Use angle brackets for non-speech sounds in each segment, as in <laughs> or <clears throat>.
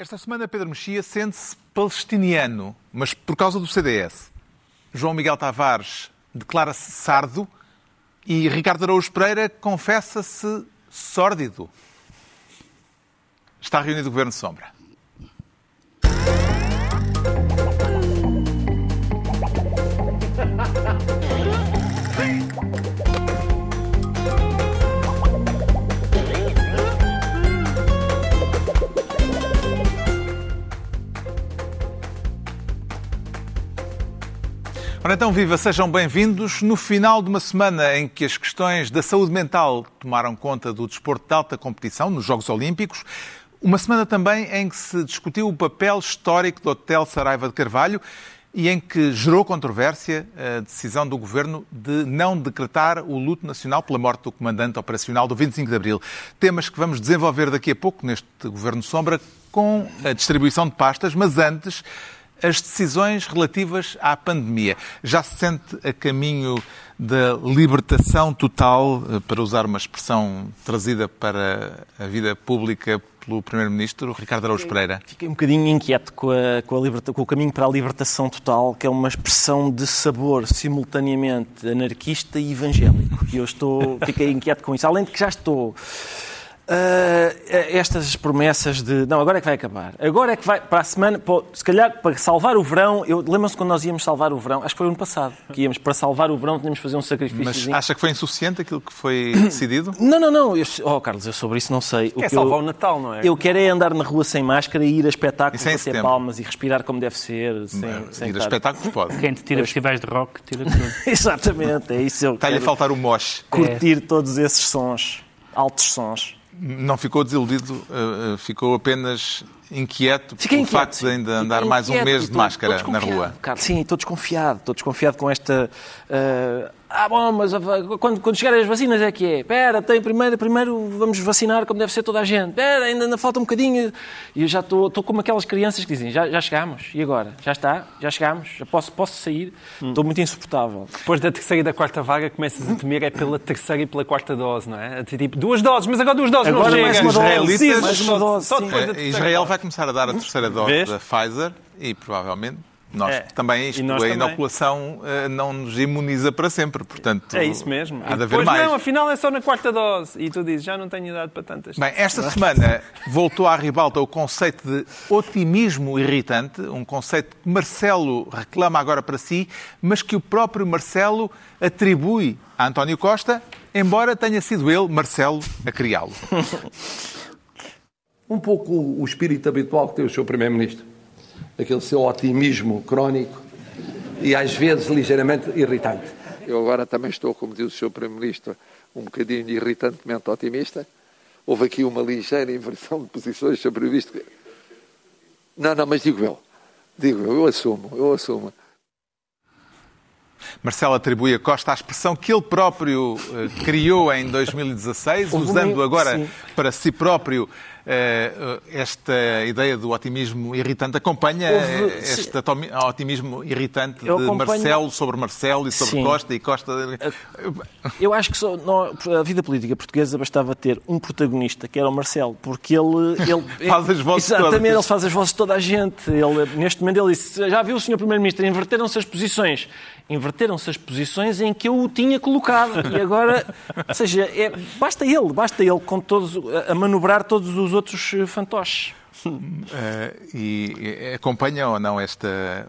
Esta semana Pedro Mexia sente-se palestiniano, mas por causa do CDS. João Miguel Tavares declara-se sardo e Ricardo Araújo Pereira confessa-se sórdido. Está reunido o Governo Sombra. Ora então, viva, sejam bem-vindos. No final de uma semana em que as questões da saúde mental tomaram conta do desporto de alta competição nos Jogos Olímpicos, uma semana também em que se discutiu o papel histórico do Hotel Saraiva de Carvalho e em que gerou controvérsia a decisão do Governo de não decretar o luto nacional pela morte do comandante operacional do 25 de Abril. Temas que vamos desenvolver daqui a pouco neste Governo Sombra com a distribuição de pastas, mas antes as decisões relativas à pandemia. Já se sente a caminho da libertação total, eh, para usar uma expressão trazida para a vida pública pelo Primeiro-Ministro, Ricardo Araújo Pereira? Fiquei um bocadinho inquieto com, a, com, a liberta, com o caminho para a libertação total, que é uma expressão de sabor simultaneamente anarquista e evangélico. E eu estou, fiquei inquieto com isso. Além de que já estou Uh, estas promessas de não, agora é que vai acabar, agora é que vai para a semana, pô, se calhar para salvar o verão, eu lembro-se quando nós íamos salvar o verão, acho que foi o ano passado, que íamos para salvar o verão, tínhamos de fazer um sacrifício. Mas acha que foi insuficiente aquilo que foi <coughs> decidido? Não, não, não. Eu, oh, Carlos, eu sobre isso não sei. O é salvar eu, o Natal, não é? Eu quero é andar na rua sem máscara e ir a espetáculos, bater setembro. palmas e respirar como deve ser. Sem, não, sem ir a espetáculos pode. Quem te tira festivais de rock, tira tudo. <laughs> Exatamente, é isso. Está-lhe a faltar o moche. Curtir é. todos esses sons, altos sons não ficou desiludido, eh, eh, ficou apenas inquieto Fiquei pelo inquieto, facto de ainda andar mais um mês de máscara na rua. Carlos, sim, estou desconfiado, estou desconfiado com esta uh, ah, bom, mas quando, quando chegarem as vacinas é que é. Espera, tem primeiro, primeiro vamos vacinar como deve ser toda a gente. Espera, ainda, ainda falta um bocadinho. E eu já estou, estou como aquelas crianças que dizem, já, já chegámos, e agora? Já está? Já chegámos? Já posso, posso sair? Hum. Estou muito insuportável. Depois da terceira e da quarta vaga começas a temer é pela terceira e pela quarta dose, não é? Tipo, duas doses, mas agora duas doses agora não mais chega. Uma dose, sim, mais uma dose. Só da Israel vai começar a dar a terceira dose Vês? da Pfizer e provavelmente nós é. também, isto, nós a inoculação uh, não nos imuniza para sempre, portanto... É isso mesmo. Há de haver mais. não, afinal é só na quarta dose. E tu dizes, já não tenho idade para tantas. Bem, esta semana voltou à ribalta o conceito de otimismo irritante, um conceito que Marcelo reclama agora para si, mas que o próprio Marcelo atribui a António Costa, embora tenha sido ele, Marcelo, a criá-lo. <laughs> um pouco o espírito habitual que tem o seu Primeiro-Ministro aquele seu otimismo crónico e às vezes ligeiramente irritante. Eu agora também estou, como diz o Sr. Primeiro-Ministro, um bocadinho irritantemente otimista. Houve aqui uma ligeira inversão de posições sobre o visto. Não, não, mas digo eu. Digo eu, eu assumo, eu assumo. Marcelo atribui a Costa a expressão que ele próprio uh, criou em 2016, usando agora sim. para si próprio eh, esta ideia do otimismo irritante acompanha Houve, este sim. otimismo irritante Eu de acompanho... Marcelo sobre Marcelo e sobre sim. Costa e Costa. Eu acho que só, não, a vida política portuguesa bastava ter um protagonista, que era o Marcelo, porque ele. ele <laughs> faz as vozes Exatamente, todas. ele faz as vozes de toda a gente. Ele, neste momento ele disse: já viu o Sr. Primeiro-Ministro, inverteram-se as posições inverteram-se as posições em que eu o tinha colocado. E agora, ou seja, é, basta ele, basta ele com todos, a manobrar todos os outros eh, fantoches. Uh, e acompanha ou não esta.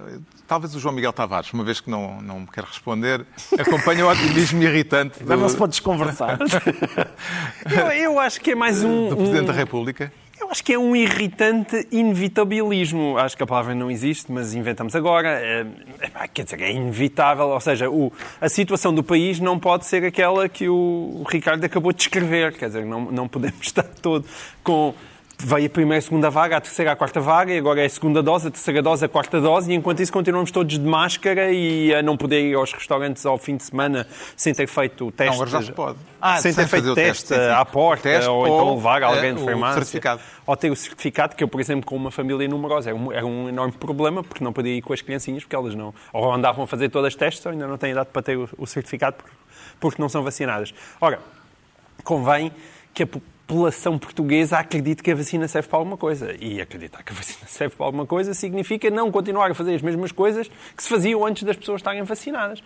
Talvez o João Miguel Tavares, uma vez que não, não me quer responder, acompanha o otimismo irritante. Do... Não se pode desconversar. <laughs> eu, eu acho que é mais um. Do Presidente um... da República. Eu acho que é um irritante inevitabilismo. Acho que a palavra não existe, mas inventamos agora. É, é, quer dizer, é inevitável. Ou seja, o, a situação do país não pode ser aquela que o Ricardo acabou de descrever. Quer dizer, não, não podemos <laughs> estar todo com veio a primeira, a segunda vaga, a terceira, a quarta vaga, e agora é a segunda dose, a terceira dose, a quarta dose, e enquanto isso continuamos todos de máscara e a não poder ir aos restaurantes ao fim de semana sem ter feito o teste. Não, agora já se pode. Ah, sem, sem ter feito teste, teste à porta, teste, ou, ou então levar alguém de farmácia. certificado. Ou ter o certificado, que eu, por exemplo, com uma família numerosa, era um, era um enorme problema, porque não podia ir com as criancinhas, porque elas não. Ou andavam a fazer todas as testes, ou ainda não têm idade para ter o, o certificado, porque, porque não são vacinadas. Ora, convém que a população portuguesa acredite que a vacina serve para alguma coisa. E acreditar que a vacina <laughs> serve para alguma coisa significa não continuar a fazer as mesmas coisas que se faziam antes das pessoas estarem vacinadas.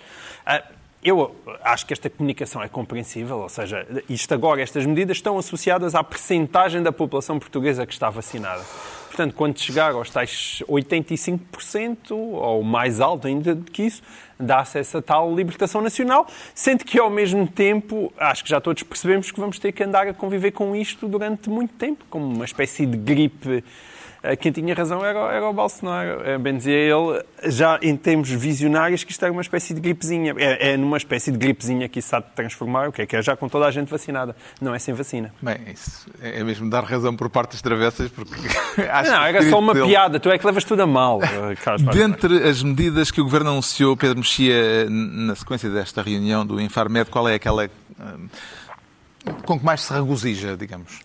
Ah, eu acho que esta comunicação é compreensível, ou seja, isto agora, estas medidas estão associadas à percentagem da população portuguesa que está vacinada. Portanto, quando chegar aos tais 85%, ou mais alto ainda do que isso, dá acesso a tal libertação nacional, sendo que, ao mesmo tempo, acho que já todos percebemos que vamos ter que andar a conviver com isto durante muito tempo, como uma espécie de gripe quem tinha razão era, era o Bolsonaro. Eh, bem dizia ele, já em termos visionários, que isto era uma espécie de gripezinha. É, é numa espécie de gripezinha que isso sabe transformar, o que é que é já com toda a gente vacinada. Não é sem vacina. Bem, isso é mesmo dar razão por partes travessas, porque <laughs> acho Não, era só uma dele... piada. Tu é que levas tudo a mal, eh, Carlos Dentre as medidas que o Governo anunciou, Pedro Mexia, na sequência desta reunião do Infarmed, qual é aquela com que mais se regozija, digamos?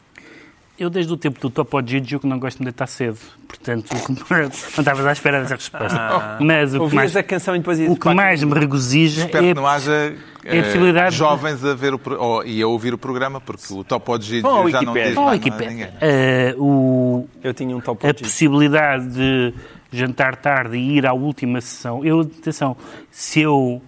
Eu, desde o tempo do Topo Gigio, que não gosto de deitar cedo. Portanto, <laughs> não estavas à espera dessa resposta. Ah, Mas o que mais, a canção e depois o que mais me regozija Espero é, que não haja é a possibilidade jovens a ver o, oh, e a ouvir o programa, porque o Topo Gigio já não diz nada a ninguém. Uh, o, Eu tinha um Topo A possibilidade de jantar tarde e ir à última sessão. Eu, atenção, se eu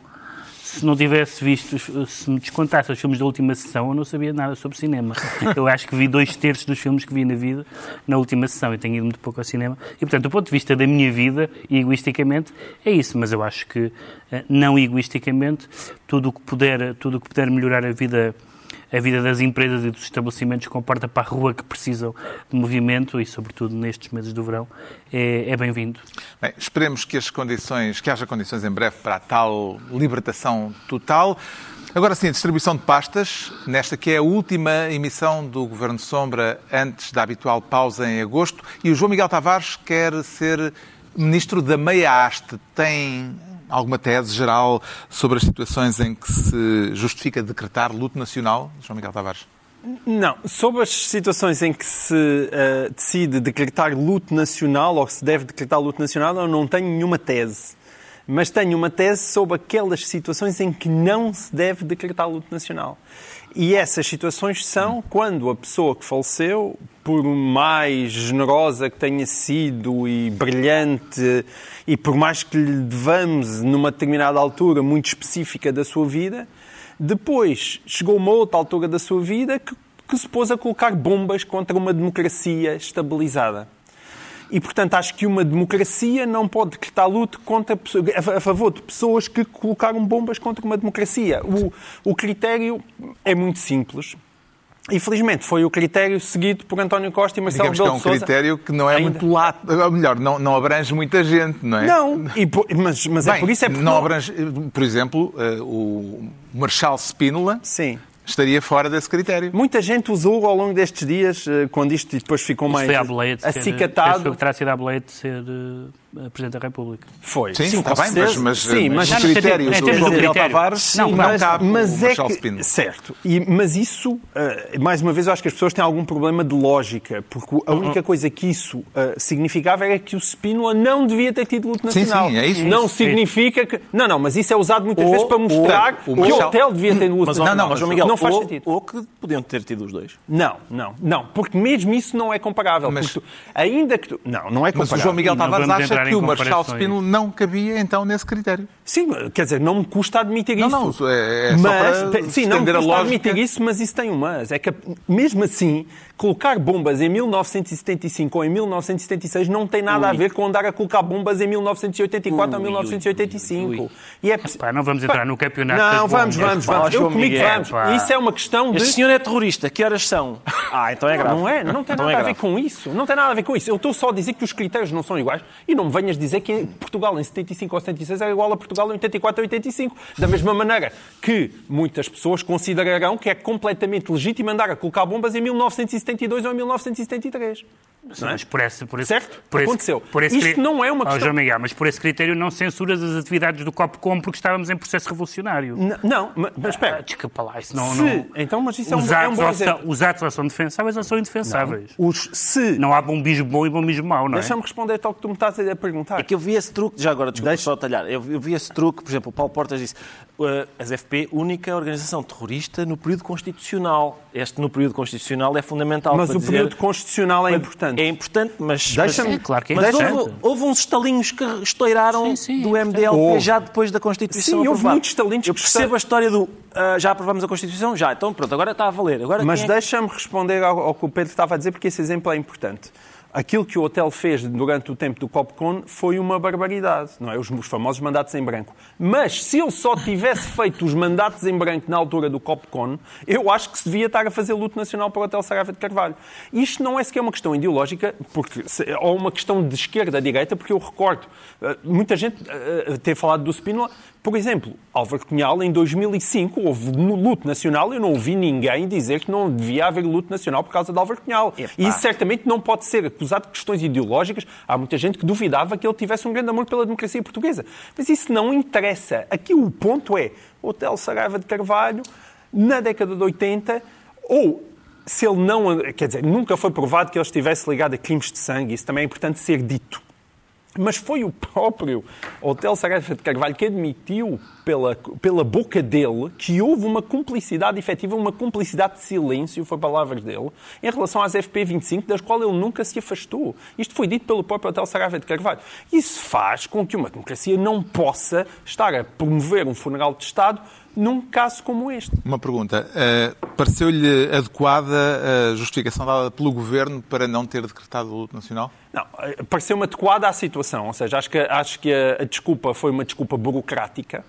se não tivesse visto, se me descontasse os filmes da última sessão, eu não sabia nada sobre cinema. <laughs> Eu acho que vi dois terços dos filmes que vi na vida na última sessão. Eu tenho ido muito pouco ao cinema. E, portanto, do ponto de vista da minha vida, egoisticamente, é isso. Mas eu acho que, eh, não egoisticamente, tudo o que puder, tudo o que puder melhorar a vida a vida das empresas e dos estabelecimentos com porta para a rua que precisam de movimento e, sobretudo, nestes meses do verão, é, é bem-vindo. Bem, esperemos que as condições, que haja condições em breve para a tal libertação total. Agora sim, a distribuição de pastas, nesta que é a última emissão do Governo Sombra antes da habitual pausa em agosto, e o João Miguel Tavares quer ser ministro da meia haste. Tem alguma tese geral sobre as situações em que se justifica decretar luto nacional, João Miguel Tavares? Não. Sobre as situações em que se uh, decide decretar luto nacional ou se deve decretar luto nacional, eu não tenho nenhuma tese. Mas tenho uma tese sobre aquelas situações em que não se deve decretar luto nacional. E essas situações são quando a pessoa que faleceu, por mais generosa que tenha sido e brilhante, e por mais que lhe devamos, numa determinada altura muito específica da sua vida, depois chegou uma outra altura da sua vida que, que se pôs a colocar bombas contra uma democracia estabilizada. E, portanto, acho que uma democracia não pode decretar luto contra, a favor de pessoas que colocaram bombas contra uma democracia. O, o critério é muito simples. Infelizmente, foi o critério seguido por António Costa e Marcelo Rebelo de Sousa. é um critério que não é Ainda... muito lato, ou melhor, não, não abrange muita gente, não é? Não, e, mas, mas é Bem, é por isso é porque... Não abrange, por exemplo, uh, o Marshal Spínola... Sim estaria fora desse critério. Muita gente usou ao longo destes dias, eh, quando isto depois ficou Isso mais foi à boleia de acicatado. Ser, terá sido à boleia de ser uh, Presidente da República. Foi. Sim, sim está bem, mas, mas, sim, mas, mas o critério do João Miguel Tavares não, não mas, cabe mas é que, Certo. E, mas isso, uh, mais uma vez, eu acho que as pessoas têm algum problema de lógica, porque a única coisa que isso uh, significava era que o Spínola não devia ter tido luto nacional. Sim, sim, é isso. Não significa que... Não, não, mas isso é usado muitas ou, vezes para mostrar ou, que o hotel devia ter luto nacional. Não, não, mas, João Miguel, não faz ou, sentido. Ou que podiam ter tido os dois. Não, não, não, porque mesmo isso não é comparável. Mas, tu, ainda que tu, Não, não é comparável. Mas o João Miguel Tavares acha que o Marshal Spínola não cabia então nesse critério. Sim, quer dizer, não me custa admitir não, isso. Não, é, é mas, só para sim, não me custa admitir isso, mas isso tem um mas. É que, mesmo assim, colocar bombas em 1975 ou em 1976 não tem nada ui. a ver com andar a colocar bombas em 1984 ui, ou 1985. Ui, e é... Pá, não vamos entrar no campeonato Não, vamos, vamos, vamos. Eu comigo vamos. Pá. Isso é uma questão de... Este senhor é terrorista. Que horas são? <laughs> Ah, então é grave. Não, não é, não tem então nada é a ver com isso. Não tem nada a ver com isso. Eu estou só a dizer que os critérios não são iguais e não me venhas dizer que Portugal em 75 ou 76 é igual a Portugal em 84 ou 85. Da mesma maneira que muitas pessoas considerarão que é completamente legítimo andar a colocar bombas em 1972 ou em 1973. não é? Mas por esse, por esse, Certo? Por esse, Aconteceu. Por esse Isto não é uma Oh, questão- João Miguel, mas por esse critério não censuras as atividades do Copcom porque estávamos em processo revolucionário. N- Não, mas, mas Ah, espera. desculpa lá, isso não... Se, não... então, mas isso é um, Os é um atos, bom ou são, exemplo. os atos ou são defensáveis ou são indefensáveis. Os se. Não há bombismo bom e bombismo mau, não é? Deixa-me responder ao que tu me estás a perguntar. É que eu vi esse truque, já agora, desculpa Deixa- só talhar, eu, eu vi esse truque, por exemplo, o Paulo Portas disse, uh, as FP, única organização terrorista no período constitucional. Este no período constitucional é fundamental Mas para o dizer- período constitucional é importante. É importante, mas... Deixa-me- mas- É claro que é Mas importante. houve, houve uns estalinhos que estouraram Sim, sim, do é MDLP Houve. já depois da Constituição Sim, houve aprovada. muitos estalinhos Eu que percebo está- a história do ah, já aprovamos a Constituição? Já, então pronto, agora está a valer. Agora Mas é deixa-me responder ao, ao que o Pedro estava a dizer, porque esse exemplo é importante. Aquilo que o hotel fez durante o tempo do Copcon foi uma barbaridade, não é? Os, os famosos mandatos em branco. Mas se ele só tivesse <laughs> feito os mandatos em branco na altura do Copcon, eu acho que se devia estar a fazer luto nacional para o Hotel Saraiva de Carvalho. Isto não é sequer uma questão ideológica, porque, ou uma questão de esquerda-direita, porque eu recordo, eh, muita gente eh, ter falado do Spínola, por exemplo, Álvaro Cunhal, em 2005, houve no luto nacional, eu não ouvi ninguém dizer que não devia haver luto nacional por causa de Álvaro Cunhal. Epá. E isso certamente não pode ser acusado de questões ideológicas. Há muita gente que duvidava que ele tivesse um grande amor pela democracia portuguesa. Mas isso não interessa. Aqui o ponto é, Hotel Saraiva de Carvalho, na década de 80, ou se ele não... Quer dizer, nunca foi provado que ele estivesse ligado a crimes de sangue. Isso também é importante ser dito. Mas foi o próprio Hotel Saraiva de Carvalho que admitiu pela, pela boca dele que houve uma cumplicidade efetiva, uma cumplicidade de silêncio, foi palavras dele, em relação às FP25, das quais ele nunca se afastou. Isto foi dito pelo próprio Hotel Saraiva de Carvalho. Isso faz com que uma democracia não possa estar a promover um funeral de Estado num caso como este. Uma pergunta. Eh, Pareceu-lhe adequada a justificação dada pelo Governo para não ter decretado o luto nacional? Não, eh, pareceu-me adequada à situação. Ou seja, acho que, acho que a, a desculpa foi uma desculpa burocrática,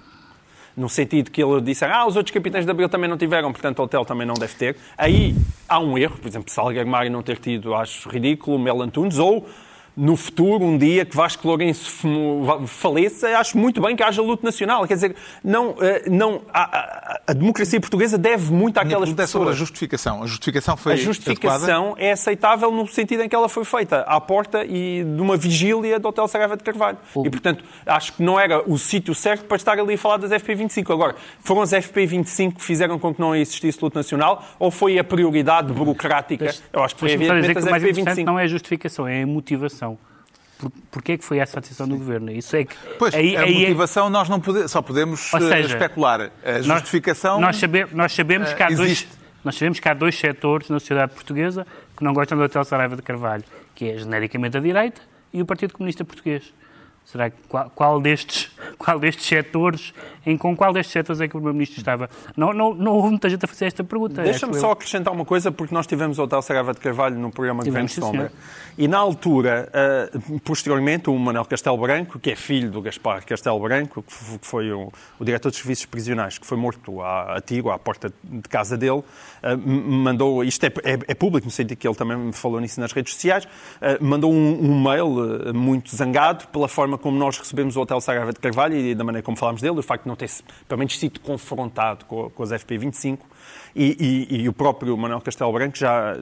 no sentido que ele disse ah, os outros capitães de Abril também não tiveram, portanto o hotel também não deve ter. Aí há um erro, por exemplo, Salgueiro Mário não ter tido, acho ridículo, Mel Antunes, ou no futuro, um dia que Vasco Lourenço faleça, acho muito bem que haja luto nacional. Quer dizer, não, eh, não, a, a- a democracia portuguesa deve muito àquelas pergunta é sobre a pessoas. justificação. A justificação foi A adequada? justificação é aceitável no sentido em que ela foi feita à porta e de uma vigília do Hotel Saraiva de Carvalho. E, portanto, acho que não era o sítio certo para estar ali a falar das FP25. Agora, foram as FP25 que fizeram com que não existisse luto nacional ou foi a prioridade burocrática? Eu acho que foi que as o mais interessante FP25. não é a justificação, é a motivação. Por, porquê é que foi essa a decisão do Governo? Isso é que... Pois, aí- a aí é- motivação nós não pode, só podemos eh, seja, especular. A nós- justificação... Nós, sabe- nós sabemos eh, que há dois, existe. nós sabemos que há dois setores na sociedade portuguesa que não gostam do Hotel Saraiva de Carvalho, que é genericamente a direita e o Partido Comunista Português. Será que qual, qual destes, <laughs> qual destes setores, em com qual destes setores é que o Primeiro-Ministro estava? Não, não, não houve muita gente a fazer esta pergunta. Deixa-me só eu. acrescentar uma coisa, porque nós tivemos o Hotel Saraiva de Carvalho no programa sim, Sombra. senhor. E na altura, eh, posteriormente, o Manuel Castelo Branco, que é filho do Gaspar Castelo Branco, que foi o, o diretor dos serviços prisionais, que foi morto a, a tiro, à porta de casa dele, m- mandou, isto é, é- é público, no sentido que ele também me falou nisso nas redes sociais, eh, mandou um, um mail muito zangado pela forma como nós recebemos o Hotel Saraiva de Carvalho e da maneira como falámos dele, o facto de não ter, pelo menos, sido confrontado com, com as FP25. E, e- e o próprio Manuel Castelo Branco já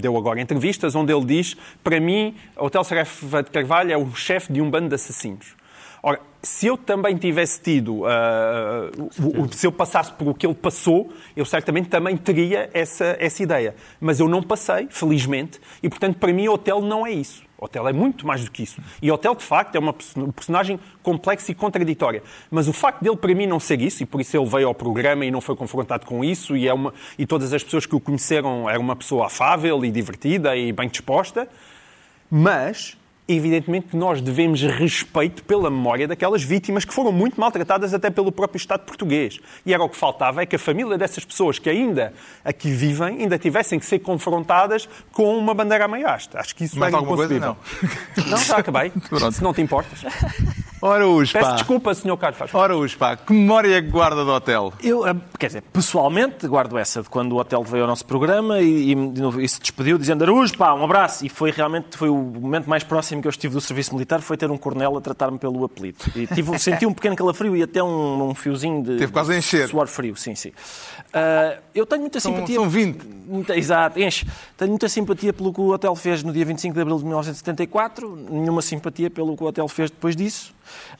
deu agora entrevistas onde ele diz: para mim, o Hotel Saraiva de Carvalho é o chefe de um bando de assassinos. Ora, se eu também tivesse tido, ah, o- o- se eu passasse por o que ele passou, eu certamente também teria essa, essa ideia. Mas eu não passei, felizmente, e portanto, para mim, o hotel não é isso. O hotel é muito mais do que isso. E o hotel, de facto, é uma perso- personagem complexa e contraditória. Mas o facto dele, para mim, não ser isso, e por isso ele veio ao programa e não foi confrontado com isso, e, é uma, e todas as pessoas que o conheceram era uma pessoa afável e divertida e bem disposta, mas, evidentemente, que nós devemos respeito pela memória daquelas vítimas que foram muito maltratadas até pelo próprio Estado português. E era o que faltava, é que a família dessas pessoas que ainda aqui vivem, ainda tivessem que ser confrontadas com uma bandeira à meia haste. Acho que isso é alguma coisa? inconcebível. Não. Não, já acabei. <laughs> Pronto. Se não te importas. Ora, os Peço desculpa, Sr. Carlos Faz. Ora, os pá. Que memória é que guarda do hotel? Eu, ah, quer dizer, pessoalmente, guardo essa de quando o hotel veio ao nosso programa e, e, de novo, e se despediu dizendo pá, um abraço. E foi realmente foi o momento mais próximo que eu estive do serviço militar, foi ter um coronel a tratar-me pelo apelido. E tive, senti um pequeno calafrio e até um, um fiozinho de Teve quase a encher. suor frio, sim, sim. Ah, eu tenho muita São- simpatia... são 20. Muita- exato, enche. Tenho muita simpatia pelo que o hotel fez no dia 25 de abril de 1974, nenhuma simpatia pelo que o hotel fez depois disso.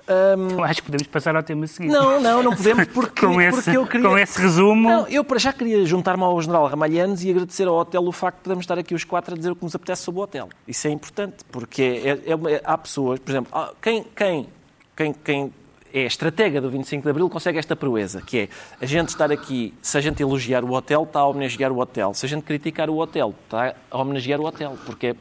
Ahm, Eu acho que podemos passar ao tema seguinte. não, não, não podemos <laughs> porque, Com esse- porque eu queria... com esse resumo- Não, eu para já queria juntar-me ao General Ramalhanes e agradecer ao hotel o facto de podermos estar aqui os quatro a dizer o que nos apetece sobre o hotel. Isso é importante, porque é, é uma- há pessoas, por exemplo, quem, quem, quem, quem é estratega do 25 de Abril consegue esta proeza, que é a gente estar aqui, se a gente elogiar o hotel, está a homenagear o hotel. Se a gente criticar o hotel, está a homenagear o hotel, porque, é-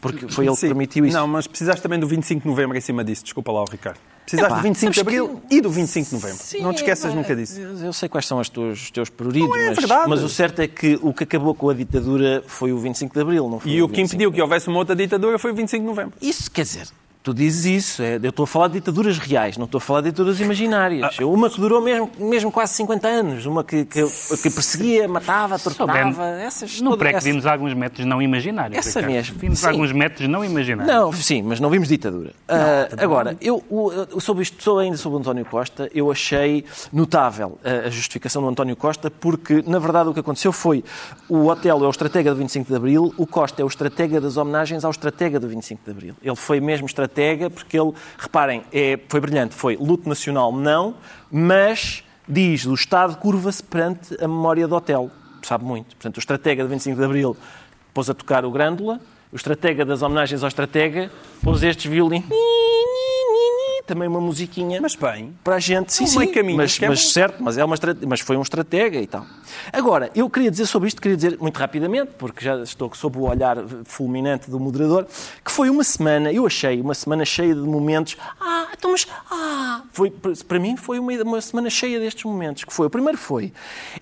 porque foi ele que Sim. permitiu isso. Não, mas precisaste também do 25 de novembro em cima disso. Desculpa lá, Ricardo. Precisaste Epá, do 25 de Abril que- e do 25 de novembro. Sim, não te esqueças nunca disso. Eu, eu sei quais são os teus, os teus pruridos, Não é mas, mas o certo é que o que acabou com a ditadura foi o 25 de Abril, não foi E o 25 que impediu que houvesse uma outra ditadura foi o 25 de novembro. Isso, quer dizer, tu dizes isso. é, eu estou a falar de ditaduras reais, não estou a falar de ditaduras imaginárias. Ah. Uma que durou mesmo, mesmo quase 50 anos, uma que, que, que perseguia, matava, torturava. Essas, No pré que essas- vimos alguns métodos não imaginários. Essa Ricardo. mesmo. Vimos Sim. alguns métodos não imaginários. Não, sim, mas não vimos ditadura. Ah, agora, eu, sobre isto, sou ainda sobre o António Costa, eu achei notável a, a justificação do António Costa, porque, na verdade, o que aconteceu foi o hotel é o estratega do 25 de Abril, o Costa é o estratega das homenagens ao estratega do 25 de Abril. Ele foi mesmo estratega porque ele, reparem, é, foi brilhante, foi luto nacional não, mas diz, o Estado curva-se perante a memória do hotel. Sabe muito. Portanto, o estratega do 25 de Abril pôs a tocar o Grândola, o estratega das homenagens ao estratega pôs estes violinos, também uma musiquinha Mas bem, para a gente, sim, Um sim, meio caminho, mas, é mas bom. certo, mas, é uma mas foi um estratega e tal. Agora, eu queria dizer sobre isto, queria dizer muito rapidamente, porque já estou sob o olhar fulminante do moderador, que foi uma semana, eu achei, uma semana cheia de momentos, ah, então mas, ah, foi, para mim foi uma, uma semana cheia destes momentos, que foi, o primeiro foi,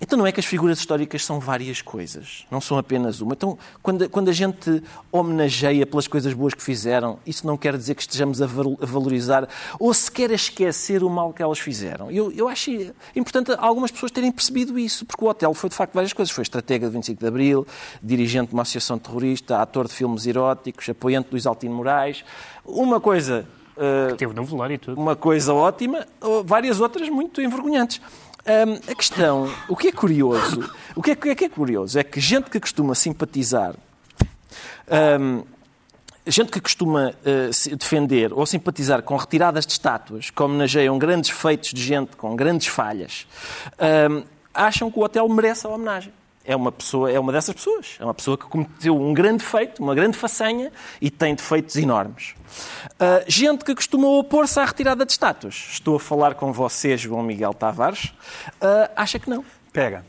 então não é que as figuras históricas são várias coisas, não são apenas uma. Então, quando, quando a gente homenageia pelas coisas boas que fizeram, isso não quer dizer que estejamos a valorizar ou sequer a esquecer o mal que elas fizeram. Eu, eu acho importante algumas pessoas terem percebido isso, porque o hotel foi de facto várias coisas. Foi estratega de 25 de Abril, dirigente de uma associação terrorista, ator de filmes eróticos, apoiante do Isaltino Moraes. Uma coisa, eh, Teve no velório e tudo. uma coisa ótima, várias outras muito envergonhantes. Hum, a questão, o que é curioso, o que é, o que é curioso é que gente que costuma simpatizar hum, gente que costuma eh, se defender ou simpatizar com retiradas de estátuas que homenageiam grandes feitos de gente com grandes falhas, hum, acham que o hotel merece a homenagem. É uma, pessoa, é uma dessas pessoas. É uma pessoa que cometeu um grande feito, uma grande façanha e tem defeitos enormes. Ah, gente que costuma opor-se à retirada de estátuas. Estou a falar com você, João Miguel Tavares. ah, acha que não. pega.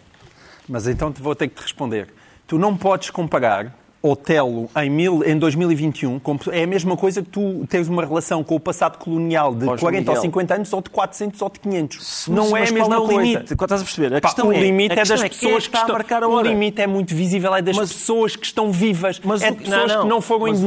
Mas então te vou ter que te responder. Tu não podes comparar Otelo em, mil, em 2021 com- é a mesma coisa que tu tens uma relação com o passado colonial de Ó, João 40 ou Miguel. 50 anos ou de 400 ou de 500. não é Mas a mesma é coisa. limite? Estás a perceber? A Pá, o é, limite a é das questão é pessoas é que estão... a a O limite é muito visível, é das Mas- pessoas que estão vivas, Mas é de pessoas não, não. que não foram Mas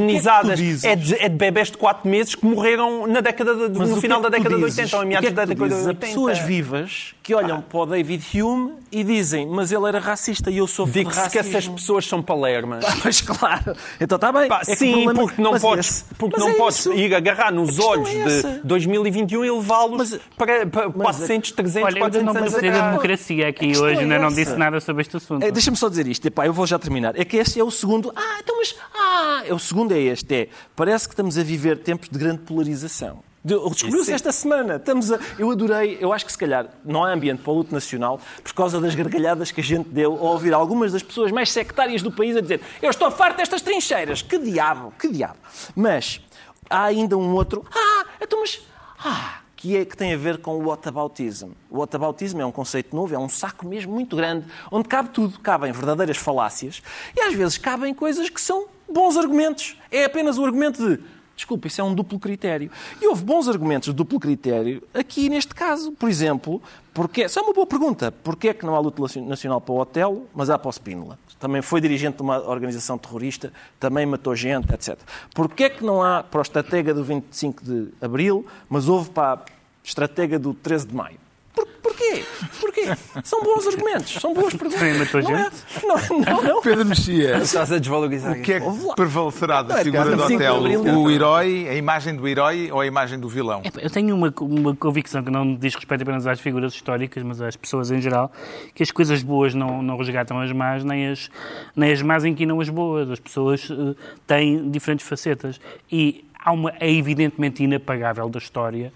é é de, é de bebés de 4 meses que morreram na década de, no final é da década de dizes? 80 ou em meados é da década de dizes? Há 80. pessoas vivas que olham para o David Hume e dizem mas ele era racista e eu sofro de Digo-se que essas pessoas são palermas. <laughs> Claro, então está bem. Pá, É sim, problema- porque não mas podes, esse- porque não é podes isso. ir agarrar nos olhos é de essa. 2021 e levá-los para, para mas- 400, 300, Olha, eu ainda 400 não anos passei da atrás. democracia aqui hoje, é ainda não disse nada sobre este assunto. É, Deixa-me só dizer isto, Epá, eu vou já terminar. É que este é o segundo. Ah, então mas. Ah, é o segundo é este. É, parece que estamos a viver tempos de grande polarização. De- Descobriu-se esta semana. Estamos a, eu adorei, eu acho que se calhar não há ambiente para o luto nacional por causa das gargalhadas que a gente deu ao ouvir algumas das pessoas mais sectárias do país a dizer eu estou farto destas trincheiras. Que diabo, que diabo. Mas há ainda um outro. Ah, então mas. Ah, que, é, que tem a ver com o whataboutism. O whataboutism é um conceito novo, é um saco mesmo muito grande, onde cabe tudo. Cabem verdadeiras falácias e às vezes cabem coisas que são bons argumentos. É apenas o argumento de Desculpa, isso é um duplo critério. E houve bons argumentos de duplo critério aqui neste caso. Por exemplo, porque, essa é uma boa pergunta. Porquê é que não há luta nacional para o Otelo, mas há para o Spínola? Também foi dirigente de uma organização terrorista, também matou gente, etc. Porquê é que não há para o estratega do 25 de Abril, mas houve para a estratega do 13 de Maio? Por, porquê? Porquê? São bons argumentos, são boas perguntas. Não, é, não, não, não. Pedro Mexia, Estás a desvalorizar. o que é que prevalecerá da é figura do 25 de Otelo? Abril. O herói, a imagem do herói ou a imagem do vilão? Epá, Eu tenho uma, uma convicção que não diz respeito apenas às figuras históricas, mas às pessoas em geral, que as coisas boas não, não resgatam as más, nem as, nem as más inquinam as boas. As pessoas eh, têm diferentes facetas. E há uma, é evidentemente inapagável da história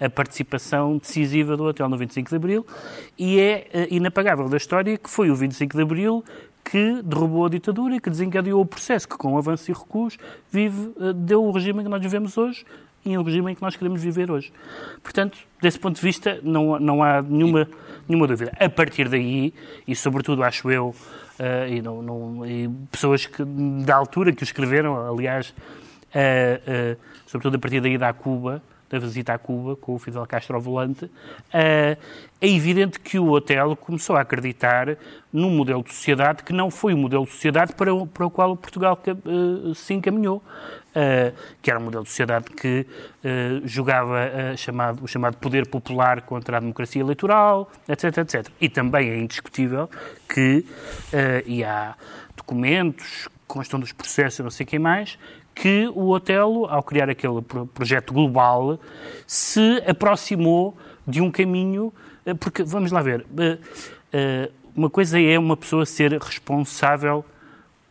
a participação decisiva do hotel no 25 de Abril e é eh, inapagável da história que foi o 25 de Abril que derrubou a ditadura e que desencadeou o processo que, com avanço e recuos, vive, eh, deu o regime que nós vivemos hoje e o regime em que nós queremos viver hoje. Portanto, desse ponto de vista, não, não há nenhuma, nenhuma dúvida. A partir daí, e sobretudo acho eu, eh, e, não, não- e pessoas que, da altura que o escreveram, aliás, eh, eh, sobretudo a partir da ida a Cuba, da visita a Cuba, com o Fidel Castro ao volante, eh, é evidente que o hotel começou a acreditar num modelo de sociedade que não foi o modelo de sociedade para o, para o qual Portugal eh, se encaminhou. eh, que era um modelo de sociedade que jogava o chamado poder popular contra a democracia eleitoral, etc, etc. E também é indiscutível que, e há documentos, constam dos processos, não sei quem mais, que o Otelo, ao criar aquele pro- projeto global, se aproximou de um caminho, eh, porque, vamos lá ver, eh, eh, uma coisa é uma pessoa ser responsável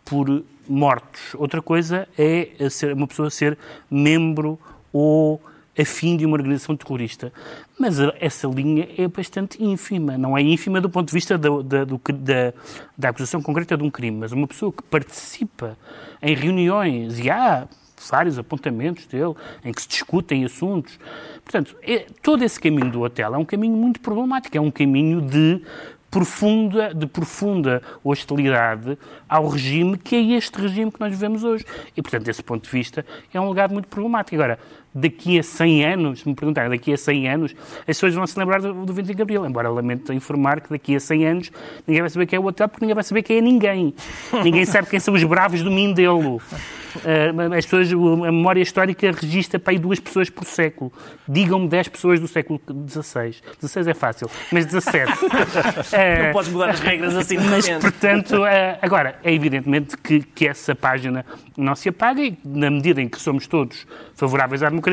por mortos. Outra coisa é uma pessoa ser membro ou afim de uma organização terrorista. Mas essa linha é bastante ínfima. Não é ínfima do ponto de vista da, da, do da- da acusação concreta de um crime, mas uma pessoa que participa em reuniões e há vários apontamentos dele em que se discutem assuntos. Portanto, é- todo esse caminho do hotel é um caminho muito problemático. É um caminho de profunda, de profunda hostilidade ao regime que é este regime que nós vivemos hoje. E, portanto, desse ponto de vista, é um legado muito problemático. Agora, daqui a 100 anos, se me perguntarem, daqui a 100 anos, as pessoas vão se lembrar do, do 25 de Abril, embora lamento informar que daqui a 100 anos ninguém vai saber quem é o hotel, porque ninguém vai saber quem é ninguém. <laughs> ninguém sabe quem são os bravos do Mindelo. Uh, as pessoas, a memória histórica registra para aí duas pessoas por século. Digam-me 10 pessoas do século XVI. 16 é fácil, mas 17. <laughs> Não podes mudar as regras assim de Mas, portanto, eh, agora, é evidentemente que, que essa página não se apaga e, na medida em que somos todos favoráveis à democracia,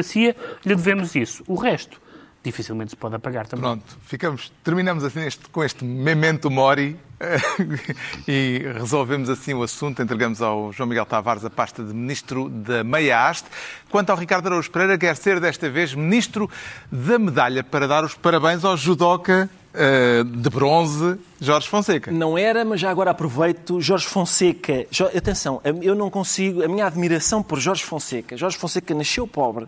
lhe devemos isso. O resto, dificilmente se pode apagar também. Pronto, ficamos, terminamos assim este- com este memento mori <laughs> e resolvemos assim o assunto. Entregamos ao João Miguel Tavares a pasta de Ministro da Meia Haste. Quanto ao Ricardo Araújo Pereira, quer ser desta vez Ministro da Medalha para dar os parabéns ao judoca eh, de bronze Jorge Fonseca. Não era, mas já agora aproveito. Jorge Fonseca. Jo- Atenção, eu não consigo. A minha admiração por Jorge Fonseca. Jorge Fonseca nasceu pobre,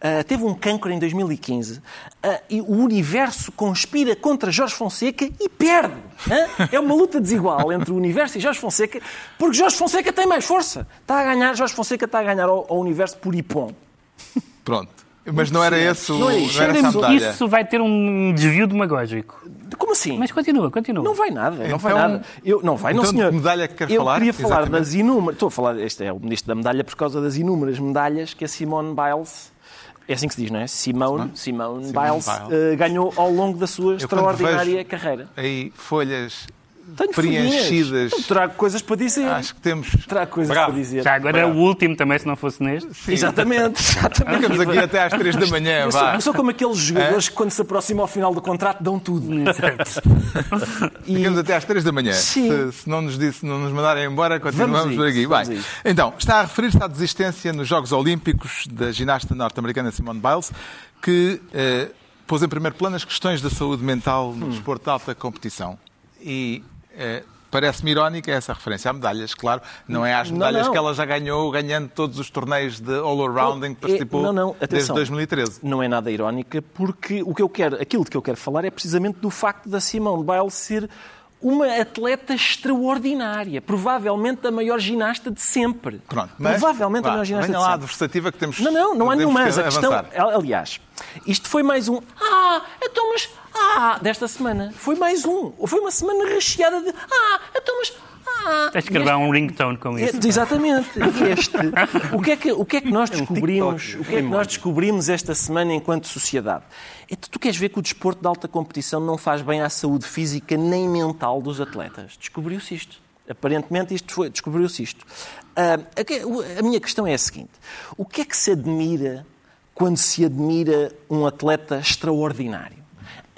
ah, teve um cancro em 2015 ah, e o universo conspira contra Jorge Fonseca e perde. hã? É uma luta desigual entre o universo e Jorge Fonseca, porque Jorge Fonseca tem mais força. Está a ganhar, Jorge Fonseca está a ganhar ao, ao universo por Ipom. Pronto. Mas não era esse o, Não é não isso. era essa a Isso, medalha. isso vai ter um desvio demagógico. Como assim? Mas continua, continua. Não vai nada, não vai Então- nada. Eu, não vai, não então de senhor. medalha é que quer Eu falar? queria falar Exatamente. das inúmeras... Estou a falar, este é o ministro da medalha por causa das inúmeras medalhas que a Simone Biles... É assim que se diz, não é? Simone, Simone, Simone Biles, Biles. eh, ganhou ao longo da sua Eu quando extraordinária vejo carreira. Aí folhas Tenho preenchidas. Trago coisas para dizer. Acho que temos. Trago coisas Bravo. para dizer. Já agora é o último também, se não fosse neste. Sim. Exatamente, exatamente. Ficamos aqui até às três da manhã. Eu sou, Vá. eu sou como aqueles jogadores que quando se aproximam ao final do contrato dão tudo. Exato. <laughs> E- Ficamos até às três da manhã. Sim. Se, se não nos disse, não nos mandarem embora, continuamos por aqui. Bem, isso. então, está a referir-se à desistência nos Jogos Olímpicos da ginasta norte-americana Simone Biles, que eh, pôs em primeiro plano as questões da saúde mental Hum. no desporto de alta competição. E eh, parece-me irónica essa referência a medalhas, claro. Não é às Não, medalhas não. que ela já ganhou ganhando todos os torneios de all-around em que É- participou não, não, desde atenção. 2013. Não é nada irónica, porque o que eu quero, aquilo de que eu quero falar é precisamente do facto da Simone Biles ser uma atleta extraordinária, provavelmente a maior ginasta de sempre. Pronto, mas, provavelmente vá, a maior ginasta venha de lá a sempre. adversativa que temos Não, não, não há nenhuma. a questão, aliás, isto foi mais um. Ah, então, mas. Ah, desta semana. Foi mais um. Foi uma semana recheada de. Ah, então, mas. Ah. Tens de gravar um ringtone com isso. Este- exatamente. Este. <laughs> O que é que, o que, é que nós descobrimos? TikTok, O que é que nós descobrimos esta semana enquanto sociedade? É que tu queres ver que o desporto de alta competição não faz bem à saúde física nem mental dos atletas. Descobriu-se isto. Aparentemente isto foi, descobriu-se isto. Ah, a, a minha questão é a seguinte: o que é que se admira quando se admira um atleta extraordinário?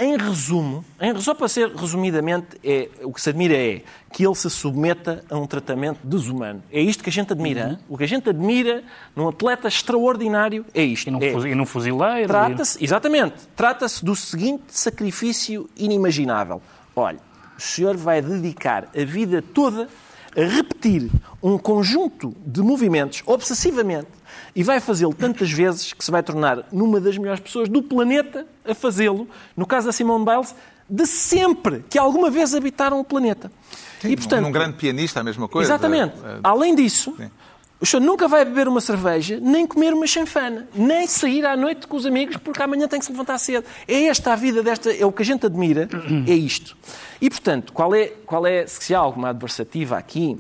Em resumo, em, só para ser resumidamente, é, o que se admira é que ele se submeta a um tratamento desumano. É isto que a gente admira. Uhum. O que a gente admira num atleta extraordinário é isto. E num, É- e num fuzileiro. Trata-se, exatamente, trata-se do seguinte sacrifício inimaginável. Olha, o senhor vai dedicar a vida toda a repetir um conjunto de movimentos obsessivamente e vai fazê-lo tantas vezes que se vai tornar numa das melhores pessoas do planeta a fazê-lo, no caso da Simone Biles, de sempre que alguma vez habitaram o planeta. Sim, num grande pianista, a mesma coisa. Exatamente. Eh, Além disso, Sim. o senhor nunca vai beber uma cerveja, nem comer uma chanfana, nem sair à noite com os amigos, porque amanhã tem que se levantar cedo. É esta a vida desta. É o que a gente admira, é isto. E, portanto, qual é, qual é se há alguma adversativa aqui,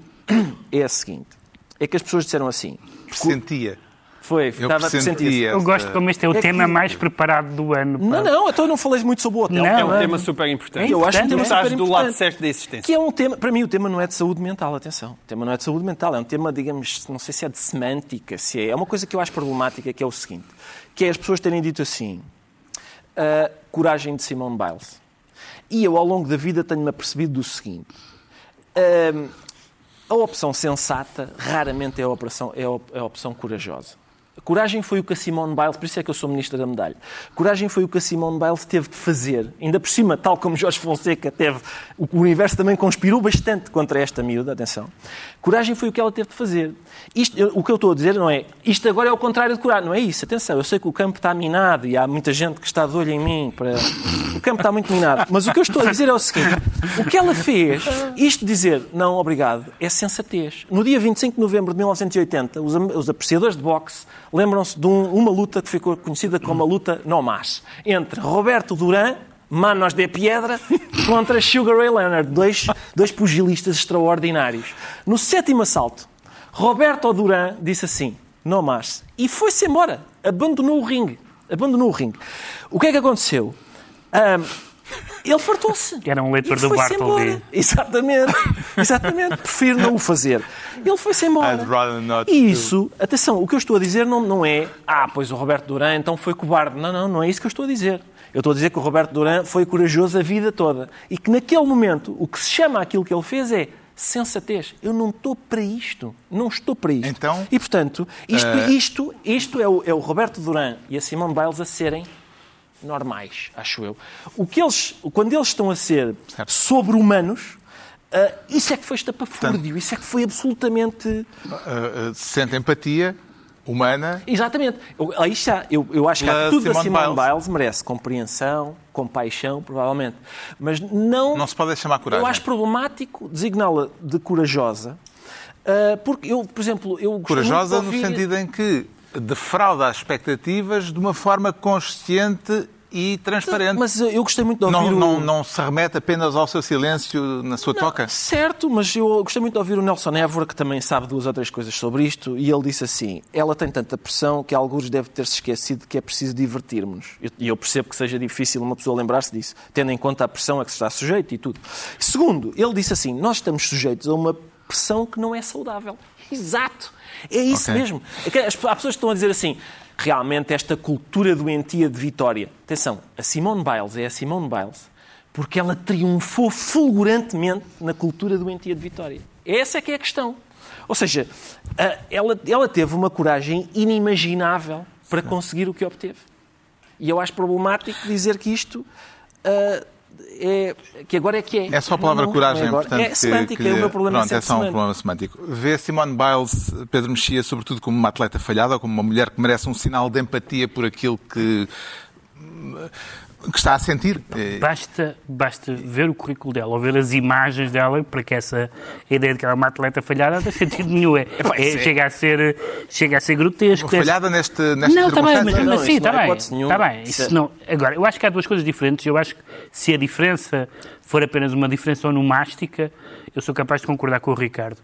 é a seguinte: é que as pessoas disseram assim. Pressentia. Foi, Eu estava a pressentia. sentir Eu gosto como este é o É tema que- mais preparado do ano. pá. Não, não, então eu não falei muito sobre o hotel. Não, É um é. tema super importante. Eu acho um importante, tema é. Estás do lado importante. certo da existência. Que é um tema, para mim o tema não é de saúde mental, atenção. O tema não é de saúde mental, é um tema, digamos, não sei se é de semântica, se é. É uma coisa que eu acho problemática, que é o seguinte, que é as pessoas terem dito assim, a coragem de Simone Biles. E eu, ao longo da vida, tenho-me apercebido do seguinte, hum, a opção sensata raramente é a, operação, é a é a opção corajosa. Coragem foi o que a Simone Biles, por isso é que eu sou ministra da medalha, coragem foi o que a Simone Biles teve de fazer, ainda por cima, tal como Jorge Fonseca teve, o universo também conspirou bastante contra esta miúda, atenção. Coragem foi o que ela teve de fazer. Isto, o que eu estou a dizer não é, isto agora é o contrário de coragem, não é isso, atenção, eu sei que o campo está minado e há muita gente que está de olho em mim para... O campo está muito minado, mas o que eu estou a dizer é o seguinte, o que ela fez, isto dizer não, obrigado, é sensatez. No dia 25 de novembro de 1980, os, os apreciadores de boxe lembram-se de um- uma luta que ficou conhecida como a luta no más, entre Roberto Duran, Manos de Piedra, contra Sugar Ray Leonard, dois, dois pugilistas extraordinários. No sétimo assalto, Roberto Duran disse assim, no más, e foi-se embora, abandonou o ringue. Abandonou o ringue. O que é que aconteceu? Ahm, ele fartou-se. Era um leitor do Bartleby. Exatamente. Exatamente. Prefiro não o fazer. Ele foi-se embora. E isso, atenção, o que eu estou a dizer não, não é ah, pois o Roberto Duran então foi cobarde. Não, não, não é isso que eu estou a dizer. Eu estou a dizer que o Roberto Duran foi corajoso a vida toda. E que naquele momento, o que se chama aquilo que ele fez é sensatez. Eu não estou para isto. Não estou para isto. Então, e, portanto, isto, eh, isto, isto é, o, é o Roberto Duran e a Simone Biles a serem normais, acho eu. O que eles, quando eles estão a ser sobre-humanos, ah, isso é que foi estapafúrdio, isso é que foi absolutamente... Uh, uh, sente empatia humana. Exatamente. Eu, aí está. Eu, eu acho que tudo da Simone Simone Biles. Biles. merece compreensão, compaixão, provavelmente. Mas não... Não se pode chamar coragem. Eu acho problemático designá-la de corajosa, porque eu, por exemplo, eu Corajosa de no ouvir- sentido em que defrauda as expectativas de uma forma consciente e transparente. Mas eu gostei muito de ouvir não, o... não, não se remete apenas ao seu silêncio na sua toca? Certo, mas eu gostei muito de ouvir o Nelson Évora, que também sabe duas ou três coisas sobre isto, e ele disse assim: ela tem tanta pressão que alguns deve ter-se esquecido de que é preciso divertirmos. E eu percebo que seja difícil uma pessoa lembrar-se disso, tendo em conta a pressão a que se está sujeito e tudo. Segundo, ele disse assim: nós estamos sujeitos a uma pressão que não é saudável. Exato. É isso Ok. mesmo. É há pessoas que estão a dizer assim. Realmente, esta cultura doentia de vitória. Atenção, a Simone Biles é a Simone Biles porque ela triunfou fulgurantemente na cultura doentia de vitória. Essa é que é a questão. Ou seja, ela, ela teve uma coragem inimaginável para conseguir o que obteve. E eu acho problemático dizer que isto ah, é, que agora é que é. É só a palavra Não, não, coragem, é agora. portanto. É semântica, é o meu problema Pronto, é é só um problema semântico. Vê Simone Biles, Pedro Mexia, sobretudo como uma atleta falhada, ou como uma mulher que merece um sinal de empatia por aquilo que que está a sentir. Eh, Basta, basta ver o currículo dela ou ver as imagens dela para que essa ideia de que ela é uma atleta falhada não tem sentido nenhum. <laughs> É, é- chega, a ser, chega a ser grotesco. Uma falhada neste, nesta Não, está bem, mas. Não, mas sim, está há bem. Está bem. Isso Isso é- não, agora, eu acho que há duas coisas diferentes. Eu acho que se a diferença for apenas uma diferença onomástica, eu sou capaz de concordar com o Ricardo.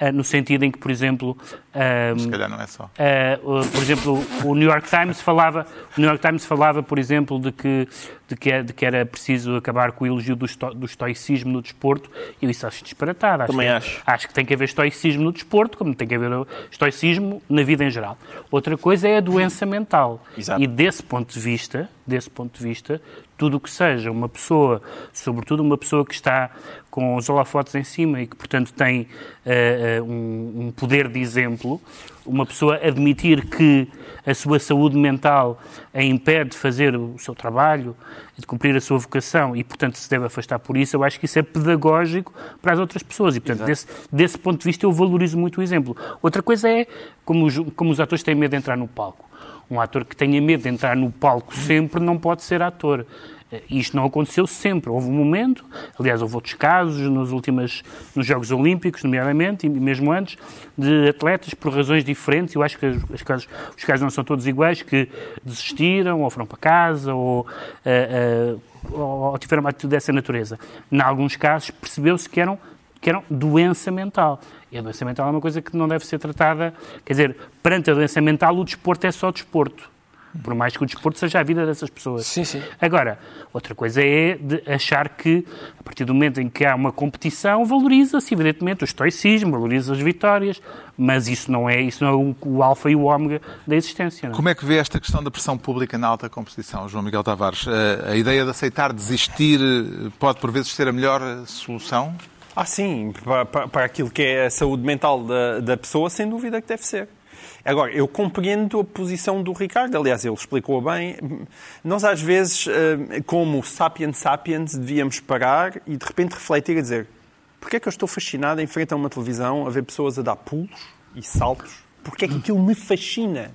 Ah, no sentido em que, por exemplo, ah, Se calhar não é só. Uh, uh, por exemplo, o New York Times falava, o New York Times falava, por exemplo, de que, de que, de que era preciso acabar com o elogio do, esto, do estoicismo no desporto. E eu isso acho disparatado. Acho Também que, acho. Acho que tem que haver estoicismo no desporto, como tem que haver estoicismo na vida em geral. Outra coisa é a doença mental. Exato. E desse ponto de vista, desse ponto de vista, tudo o que seja uma pessoa, sobretudo uma pessoa que está com os holofotes em cima e que, portanto, tem eh, um, um poder de exemplo, uma pessoa admitir que a sua saúde mental a impede de fazer o seu trabalho de cumprir a sua vocação e, portanto, se deve afastar por isso, eu acho que isso é pedagógico para as outras pessoas. E, portanto, desse, desse ponto de vista, eu valorizo muito o exemplo. Outra coisa é como os, como os atores têm medo de entrar no palco. Um ator que tenha medo de entrar no palco sempre não pode ser ator. Eh, Isto não aconteceu sempre. Houve um momento, aliás, houve outros casos nos últimos, nos Jogos Olímpicos, nomeadamente, e mesmo antes, de atletas por razões diferentes. Eu acho que os, os casos, os casos não são todos iguais, que desistiram, ou foram para casa, ou, eh, ou, ou tiveram uma atitude dessa natureza. Em alguns casos, percebeu-se que eram que eram doença mental. E a doença mental é uma coisa que não deve ser tratada. Quer dizer, perante a doença mental, o desporto é só desporto. Por mais que o desporto seja a vida dessas pessoas. Sim, sim. Agora, outra coisa é de achar que, a partir do momento em que há uma competição, valoriza-se, evidentemente, o estoicismo, valoriza as vitórias, mas isso não é, isso não é o, o alfa e o ômega da existência. Não é? Como é que vê esta questão da pressão pública na alta competição, João Miguel Tavares? Eh, A ideia de aceitar desistir eh, pode, por vezes, ser a melhor eh, solução? Ah, sim, para, para- aquilo que é a saúde mental da, da pessoa, sem dúvida que deve ser. Agora, eu compreendo a posição do Ricardo, aliás, ele explicou bem. Nós, às vezes, eh, como sapiens sapiens, devíamos parar e, de repente, refletir e dizer porquê é que eu estou fascinado em frente a uma televisão a ver pessoas a dar pulos e saltos? Porquê é que aquilo me fascina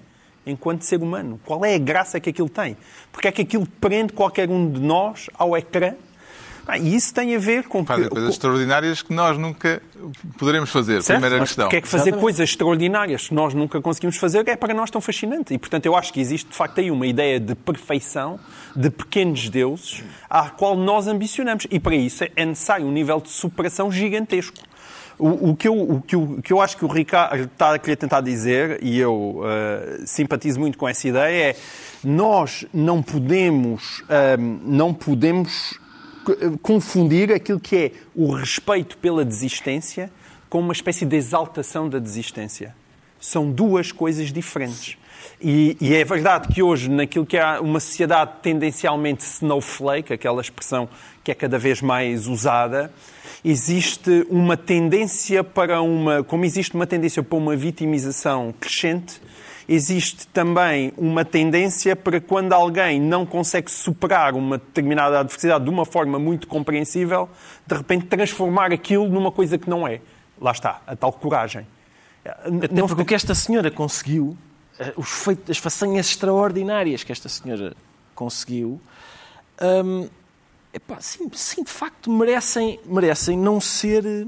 enquanto ser humano? Qual é a graça que aquilo tem? Porquê é que aquilo prende qualquer um de nós ao ecrã? Ah, e isso tem a ver com... Fazem que- coisas extraordinárias que nós nunca poderemos fazer. Certo? Primeira Mas questão. porque é que fazer Exatamente. coisas extraordinárias que nós nunca conseguimos fazer é para nós tão fascinante. E, portanto, eu acho que existe, de facto, aí uma ideia de perfeição, de pequenos deuses, à qual nós ambicionamos. E, para isso, é necessário um nível de superação gigantesco. O, o que eu, o, que eu, o que eu acho que o Ricardo está a querer tentar dizer, e eu eh, simpatizo muito com essa ideia, é nós não podemos, eh, não podemos confundir aquilo que é o respeito pela desistência com uma espécie de exaltação da desistência. São duas coisas diferentes. E, e é verdade que hoje, naquilo que é uma sociedade tendencialmente snowflake, aquela expressão que é cada vez mais usada, existe uma tendência para uma. Como existe uma tendência para uma vitimização crescente, existe também uma tendência para quando alguém não consegue superar uma determinada adversidade de uma forma muito compreensível, de repente transformar aquilo numa coisa que não é. Lá está, a tal coragem. Até porque o que esta senhora conseguiu, eh, os feitos, as façanhas extraordinárias que esta senhora conseguiu, hum, epá, sim, sim, de facto merecem, merecem não ser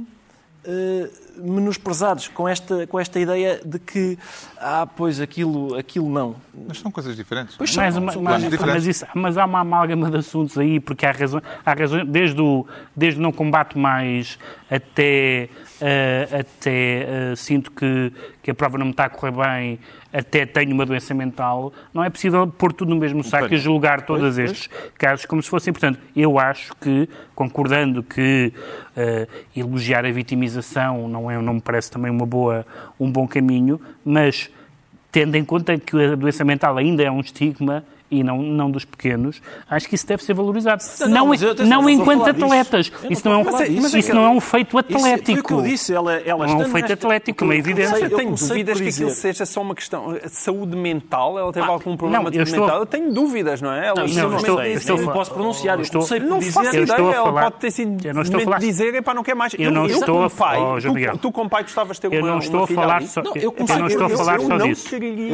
eh, menosprezados com esta, com esta ideia de que, ah, pois aquilo, aquilo não. Mas são coisas diferentes. Pois Mas, são, mas, são mas- coisas diferentes. mas isso- mas há uma amálgama de assuntos aí, porque há razões, há razões desde, o, desde não combate mais até, eh, até eh, sinto que, que a prova não me está a correr bem, até tenho uma doença mental, não é possível pôr tudo no mesmo saco e julgar todos estes casos como se fossem. Portanto, eu acho que, concordando que eh, elogiar a vitimização não, é, não me parece também uma boa, um bom caminho, mas tendo em conta que a doença mental ainda é um estigma e não, não dos pequenos, acho que isso deve ser valorizado. Não, Não, eu- não enquanto falar disso. atletas. Não Isso não é um, falar isso é não é um feito Isso foi o que atlético. eu disse. Ela, ela Não é um feito nesta- atlético, como é eu Eu tenho dúvidas que aquilo seja só uma questão de saúde mental. Ela teve algum problema não, de estou- mental. Eu tenho dúvidas, não é? Ela Não, Não, não estou- sei, eu estou- não posso pronunciar. Eu estou- comecei por Não dizer... faço eu ideia, a ela falar- pode ter sido Eu não estou falar- dizer, epá, não quer mais. Eu não estou a- pai, João tu, como pai gostavas de ter Eu uma não uma falar Não, eu não estou a falar só não disso.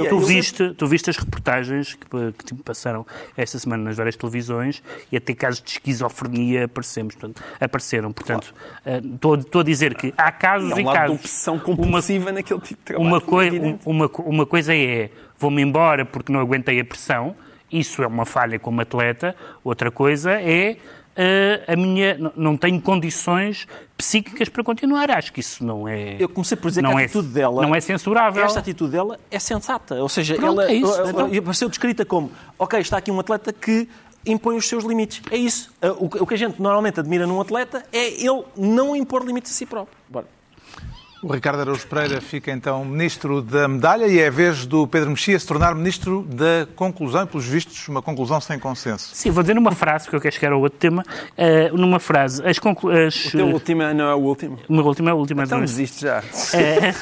Tu viste, as reportagens que passaram esta semana nas várias televisões e até casos de esquizofrenia aparecemos, portanto, apareceram. Portanto, eh, estou, estou a dizer que há casos Há um e lado de casos. obsessão compulsiva naquele tipo de trabalho. Uma, coi é evidente. uma, uma coisa é vou-me embora porque não aguentei a pressão, isso é uma falha como atleta. Outra coisa é a minha. não- tenho condições psíquicas para continuar. Acho que isso não é. Eu comecei por dizer não que a é, atitude dela. Não é censurável. Esta atitude dela é sensata. Ou seja, Pronto, ela é isso. ela- Então- apareceu descrita como: ok, está aqui um atleta que impõe os seus limites. É isso. O que o que a gente normalmente admira num atleta é ele não impor limites a si próprio. Bora. O Ricardo Araújo Pereira fica então ministro da medalha e é a vez do Pedro Mexia se tornar ministro da conclusão, e pelos vistos, uma conclusão sem consenso. Sim, vou dizer numa frase, porque eu quero chegar ao outro tema. eh, numa frase, as conclu... as, O teu último não é o último. Uma última, a última. Então não é? desiste já. <laughs> É,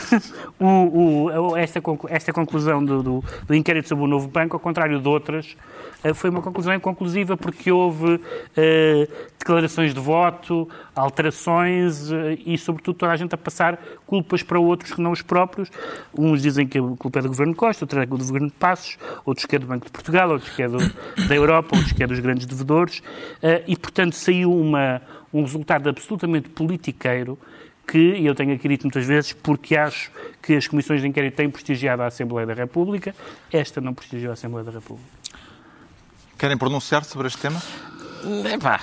o- o- esta, conclu- esta conclusão do, do- do inquérito sobre o novo banco, ao contrário de outras, eh, foi uma conclusão inconclusiva porque houve declarações de voto, alterações e, sobretudo, toda a gente a passar culpas para outros que não os próprios. Uns dizem que a culpa é do Governo Costa, outros é do Governo de Passos, outros que é do Banco de Portugal, outros que é do- da Europa, outros que é dos grandes devedores. Eh, e, portanto, saiu uma, um resultado absolutamente politiqueiro que, e eu tenho aqui dito muitas vezes, porque acho que as comissões de inquérito têm prestigiado a Assembleia da República, esta não prestigiou a Assembleia da República. Querem pronunciar-se sobre este tema? Epá,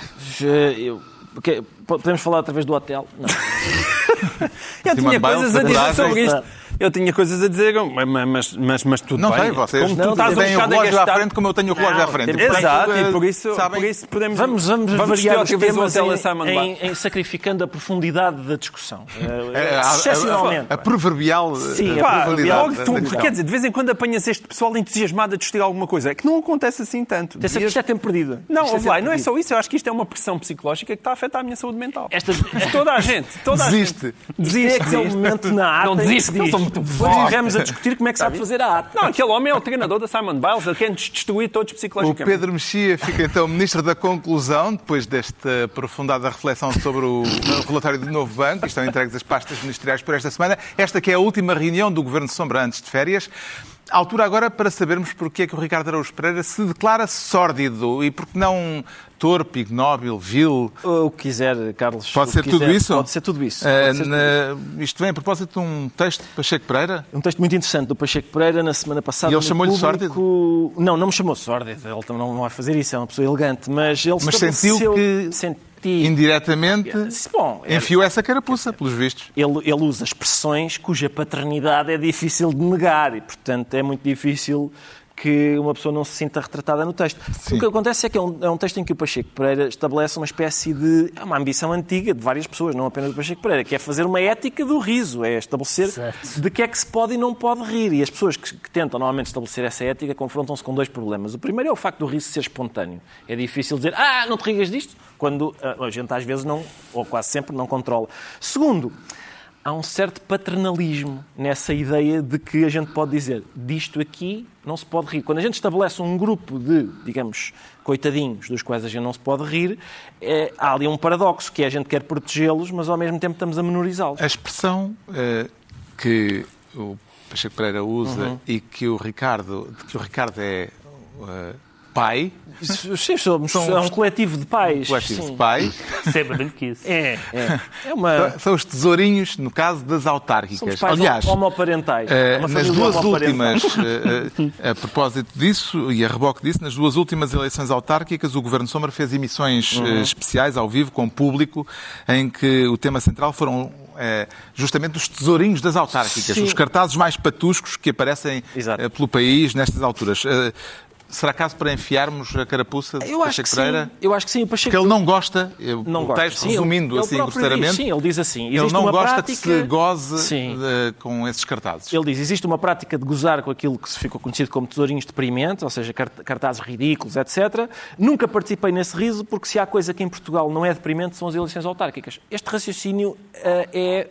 eu- ok, podemos falar através do hotel? Não. <laughs> Eu tinha Biles, coisas a dizer sobre isto. Eu tinha coisas a dizer, mas, mas, mas, mas tudo Não bem. sei, vocês Como tu estás têm o obcecado em relógio à gastar- frente como eu tenho o relógio à frente. Exato, e por isso, sabem, por isso podemos... Vamos, vamos, vamos variar os o temas em, a em, em sacrificando a profundidade da discussão. a- <laughs> Eh, a- Excepcionalmente. a, a proverbial Sim, eh, a da- tu- da questão. quer dizer, de vez em quando apanhas este pessoal entusiasmado a discutir alguma coisa. É que não acontece assim tanto. Que Isto é tempo perdido. Não, é ouve lá, não é só isso. Eu acho que isto é uma pressão psicológica que está a afetar a minha saúde mental. De toda a gente. Toda a Desiste. gente. Isto é Desiste. aquele desiste. momento na ata Não que desiste, se muito estivemos a discutir como é que sabe fazer a ata. Não, aquele homem é o treinador da Simon Biles. Ele quer nos destruir todos O psicologicamente. Pedro Mexia fica então ministro da conclusão, depois desta aprofundada reflexão sobre o relatório do novo banco. Estão entregues as pastas ministeriais por esta semana. Esta que é a última reunião do Governo de Sombra antes de férias. Altura agora para sabermos porque é que o Ricardo Araújo Pereira se declara sórdido e porque não torpe, ignóbil, vil. O que quiser, Carlos. Pode ser que tudo quiser. isso? Pode ser tudo isso. Pode ser tudo na- Isto vem a propósito de um texto de Pacheco Pereira. Um texto muito interessante do Pacheco Pereira na semana passada. E ele chamou-lhe público... Não, não me chamou sórdido. Ele também não vai fazer isso, é uma pessoa elegante. Mas ele Mas sentiu estabeleceu- que- Senti... Indiretamente Bom, era- enfiou essa carapuça, pelos vistos. ele, ele usa expressões cuja paternidade é difícil de negar e, portanto, é muito difícil que uma pessoa não se sinta retratada no texto. Sim. O que acontece é que é um, é um texto em que o Pacheco Pereira estabelece uma espécie de... É uma ambição antiga de várias pessoas, não apenas do Pacheco Pereira, que é fazer uma ética do riso, é estabelecer Certo. de que é que se pode e não pode rir. E as pessoas que, que tentam normalmente estabelecer essa ética confrontam-se com dois problemas. O primeiro é o facto do riso ser espontâneo. É difícil dizer, ah, não te rigas disto, quando a gente às vezes não, ou quase sempre, não controla. Segundo, há um certo paternalismo nessa ideia de que a gente pode dizer disto aqui não se pode rir. Quando a gente estabelece um grupo de, digamos, coitadinhos dos quais a gente não se pode rir, é, há ali um paradoxo, que é a gente quer protegê-los, mas ao mesmo tempo estamos a menorizá-los. A expressão eh, que o Pacheco Pereira usa Uhum. e que o Ricardo, de que o Ricardo é eh, pai, Sim, somos São é um coletivo de pais. coletivo sim. de pai, Sempre <laughs> que isso. É, é. É uma... são os tesourinhos, no caso das autárquicas. pais Aliás, homoparentais. eh, Uma nas duas últimas, <laughs> eh, eh, a propósito disso e a reboque disso, nas duas últimas eleições autárquicas, o Governo Sombra fez emissões Uhum. especiais ao vivo com público, em que o tema central foram eh, justamente os tesourinhos das autárquicas, Sim. os cartazes mais patuscos que aparecem Exato. pelo país nestas alturas. Eh, Será caso para enfiarmos a carapuça de Eu acho Pacheco que Pereira? sim. Eu acho que sim. O Pacheco Porque ele não gosta, eh, não o gosta. texto Sim, resumindo ele- assim grosseiramente, Diz, sim, ele diz assim. ele não gosta prática... que se goze Sim. eh, com esses cartazes. Ele diz, existe uma prática de gozar com aquilo que se ficou conhecido como tesourinhos deprimentes, ou seja, cart- cartazes ridículos, etc. Nunca participei nesse riso, porque se há coisa que em Portugal não é deprimente, são as eleições autárquicas. Este raciocínio eh, é,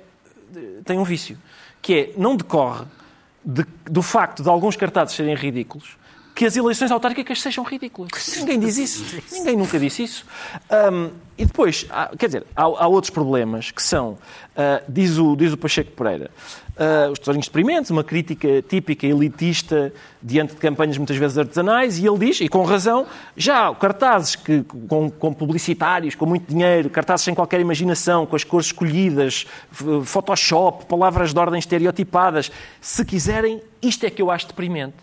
tem um vício, que é, não decorre de- do facto de alguns cartazes serem ridículos, que as eleições autárquicas sejam ridículas. Ninguém diz isso. Ninguém nunca disse isso. Um, e depois, há, quer dizer, há, há, outros problemas que são, uh, diz, o, diz o Pacheco Pereira, uh, os tesourinhos experimentos, uma crítica típica elitista diante de campanhas muitas vezes artesanais, e ele diz, e com razão, já cartazes que, com, com publicitários, com muito dinheiro, cartazes sem qualquer imaginação, com as cores escolhidas, Photoshop, palavras de ordem estereotipadas, se quiserem, isto é que eu acho deprimente.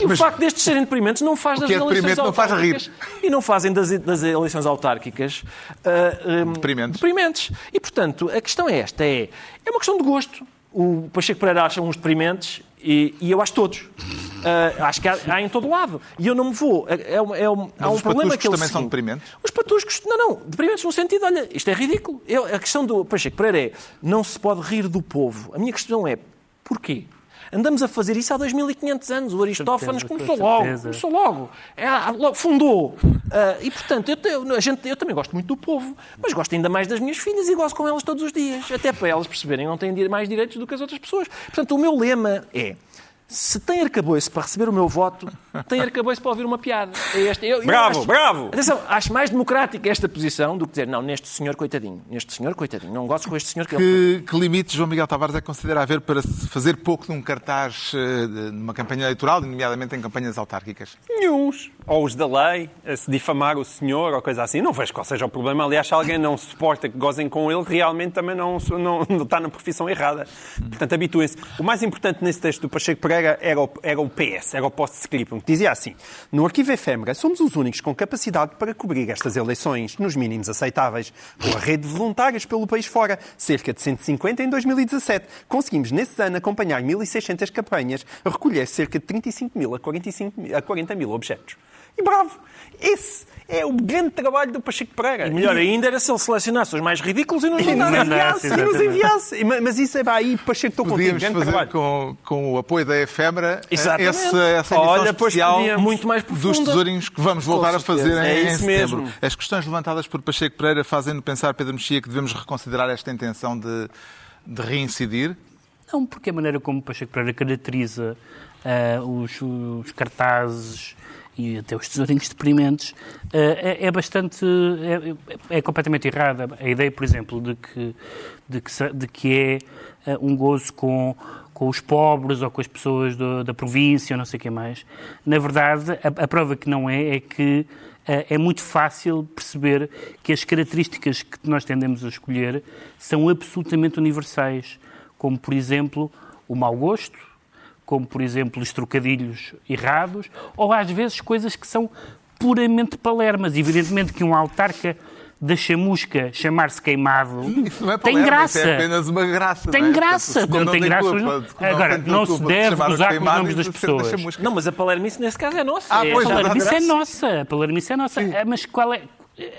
E o facto destes serem deprimentes não faz das é eleições não autárquicas e não fazem das, das eleições autárquicas uh, um, deprimentes. deprimentes. E, portanto, a questão é esta: é, é uma questão de gosto. O Pacheco Pereira acha uns deprimentes e, e eu acho todos. Uh, acho que há, há, em todo lado. E eu não me vou. É, é, é há um problema que eles também são deprimentes? Os patuscos, não, não. Deprimentes no sentido, olha, isto é ridículo. Eu, a questão do Pacheco Pereira é: não se pode rir do povo. A minha questão é: porquê? Andamos a fazer isso há 2.500 anos. O Aristófanes começou logo, começou logo. É, fundou. Uh, e, portanto, eu, a gente, eu também gosto muito do povo, mas gosto ainda mais das minhas filhas e gosto com elas todos os dias. Até para elas perceberem que não têm mais direitos do que as outras pessoas. Portanto, o meu lema é se tem arcabouço para receber o meu voto, tem arcabouço para ouvir uma piada. É este. Eu, bravo, eu acho, bravo! Atenção, acho mais democrática esta posição do que dizer, não, neste senhor coitadinho, neste senhor coitadinho, não gosto com este senhor que... Que, que limite João Miguel Tavares é considera haver para fazer pouco num cartaz eh, numa campanha eleitoral, nomeadamente em campanhas autárquicas? Nenhuns. Ou os da lei, se difamar o senhor ou coisa assim. Não vejo qual seja o problema. Aliás, se alguém não suporta que gozem com ele, realmente também não, não, não está na profissão errada. Portanto, habituem-se. O mais importante nesse texto do Pacheco Pereira era o, era o PS, era o post-scriptum, que dizia assim: No arquivo efêmera, somos os únicos com capacidade para cobrir estas eleições nos mínimos aceitáveis, com a rede de voluntários pelo país fora, cerca de 150 em 2017. Conseguimos, nesse ano, acompanhar 1.600 campanhas, recolher cerca de 35 mil a, 45, a 40 mil objetos. E bravo! Esse é o grande trabalho do Pacheco Pereira. E melhor ainda era se ele selecionasse os mais ridículos e nos enviasse. E nos enviasse. Mas isso é aí, Pacheco, estou contigo. Podíamos fazer trabalho. com, com o apoio da efêmera eh, essa, essa edição Olha, especial muito mais dos tesourinhos que vamos voltar a fazer em, é isso em setembro. Mesmo. As questões levantadas por Pacheco Pereira fazem-no pensar, Pedro Mexia, que devemos reconsiderar esta intenção de, de reincidir? Não, porque a maneira como Pacheco Pereira caracteriza uh, os, os cartazes e até os tesourinhos deprimentes, eh, é, é bastante. É, é, completamente errada. A ideia, por exemplo, de que, de que, de que é eh, um gozo com, com os pobres ou com as pessoas do, da província ou não sei o que mais. Na verdade, a, a prova que não é é que eh, é muito fácil perceber que as características que nós tendemos a escolher são absolutamente universais, como, por exemplo, o mau gosto, como por exemplo os trocadilhos errados, ou às vezes coisas que são puramente palermas. Evidentemente que um autarca da chamusca chamar-se queimado é tem graça. é apenas uma graça. Tem não é? graça, como tem, tem graça. Culpa, Agora, não, se deve usar com os nomes das pessoas. Não, mas a palermice nesse caso é nossa. Ah, é, pois, a palermice é nossa. A palermice é nossa. Sim. Mas qual é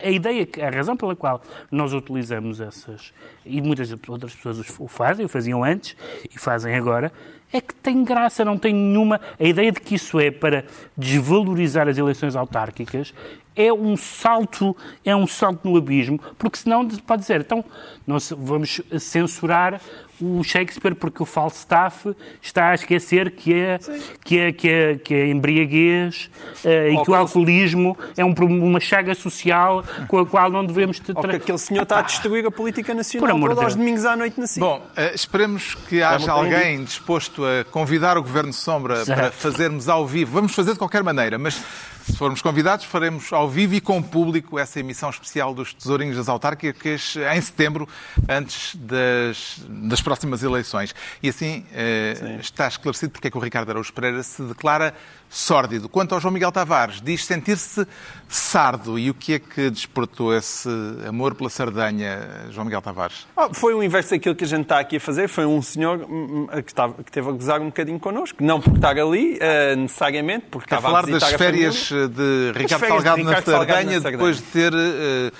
a ideia, a razão pela qual nós utilizamos essas, e muitas outras pessoas o fazem, o faziam antes e fazem agora, é que tem graça, não tem nenhuma. A ideia de que isso é para desvalorizar as eleições autárquicas é um salto, é um salto no abismo, porque senão pode dizer, então nós vamos censurar o Shakespeare porque o Falstaff está a esquecer que é, que é, que é, que é embriaguez uh, e que o alcoolismo é um, uma chaga social com a qual não devemos... Ou que aquele senhor está a destruir a política nacional por todos aos domingos à noite na CIC. Bom, uh, esperemos que haja alguém disposto a convidar o Governo Sombra Exato. para fazermos ao vivo. Vamos fazer de qualquer maneira, mas se formos convidados, faremos ao vivo e com público essa emissão especial dos Tesourinhos das Autárquicas em setembro, antes das, das próximas eleições. E assim eh, está esclarecido porque é que o Ricardo Araújo Pereira se declara sórdido. Quanto ao João Miguel Tavares, diz sentir-se sardo. E o que é que despertou esse amor pela Sardanha, João Miguel Tavares? Oh, foi o inverso daquilo que a gente está aqui a fazer. Foi um senhor hum, hum, que, estava, que teve a gozar um bocadinho connosco. Não por estar ali, uh, necessariamente, porque estava a falar a das férias de Ricardo Salgado, na, Sardanha, depois de ter... Uh,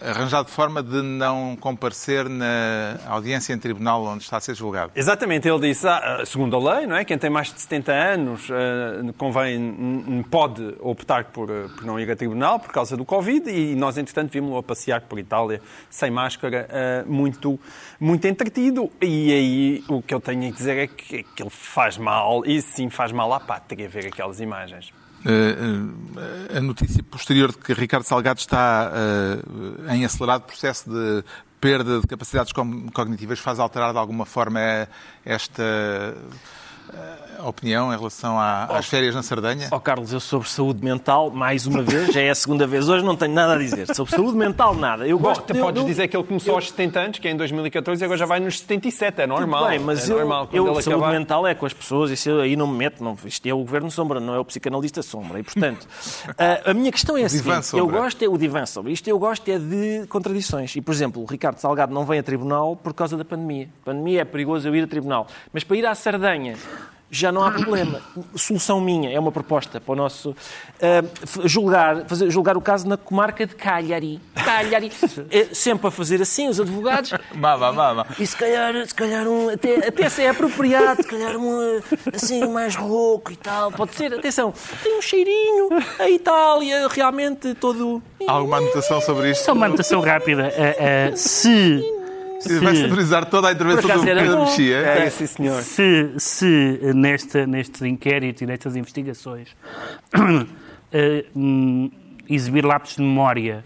arranjado forma de não comparecer na audiência em tribunal onde está a ser julgado. Exatamente, ele disse, ah, segundo a lei, não é? quem tem mais de 70 anos ah, convém, pode optar por, ah, por não ir a tribunal por causa do Covid e nós, entretanto, vimos-lo a passear por Itália sem máscara, muito, muito entretido. E aí o que eu tenho a dizer é que, que ele faz mal, e sim faz mal à pátria ver aquelas imagens. Uh, a notícia posterior de que Ricardo Salgado está uh, em acelerado processo de perda de capacidades cognitivas faz alterar de alguma forma esta opinião em relação às férias na Sardanha? Oh, Carlos, eu sobre saúde mental, mais uma vez, já é a segunda vez hoje, não tenho nada a dizer. Sobre saúde mental, nada. Eu Bom, gosto de, podes eu, dizer que ele começou eu, aos 70 anos, que é em 2014, e agora já vai nos 77, é normal. Bem, mas é eu, normal, eu saúde acabar... mental é com as pessoas, isso eu aí não me meto, não, isto é o governo sombra, não é o psicanalista sombra. E, portanto, a, <laughs> a minha questão é a seguinte, eu gosto, é o divã sombra, isto eu gosto é de contradições. E, por exemplo, o Ricardo Salgado não vem a tribunal por causa da pandemia. A pandemia é perigoso eu ir a tribunal. Mas para ir à Sardanha já não há problema. Solução minha, é uma proposta para o nosso. Uh, julgar, fazer, julgar o caso na comarca de Cagliari. Cagliari. É, <laughs> sempre a fazer assim, os advogados. <laughs> Mama, mama. E se calhar, se calhar um. Até, até se é apropriado, se calhar um. Assim, mais rouco e tal. Pode ser, atenção, tem um cheirinho. A Itália, realmente, todo. Há alguma anotação sobre isto? Só uma anotação rápida. Uh, uh, se se, vai sonorizar toda a intervenção do Pedro Mexia. É, sim, senhor. Se, se neste, neste inquérito e nestas investigações uh, <clears throat> exibir lapsos de memória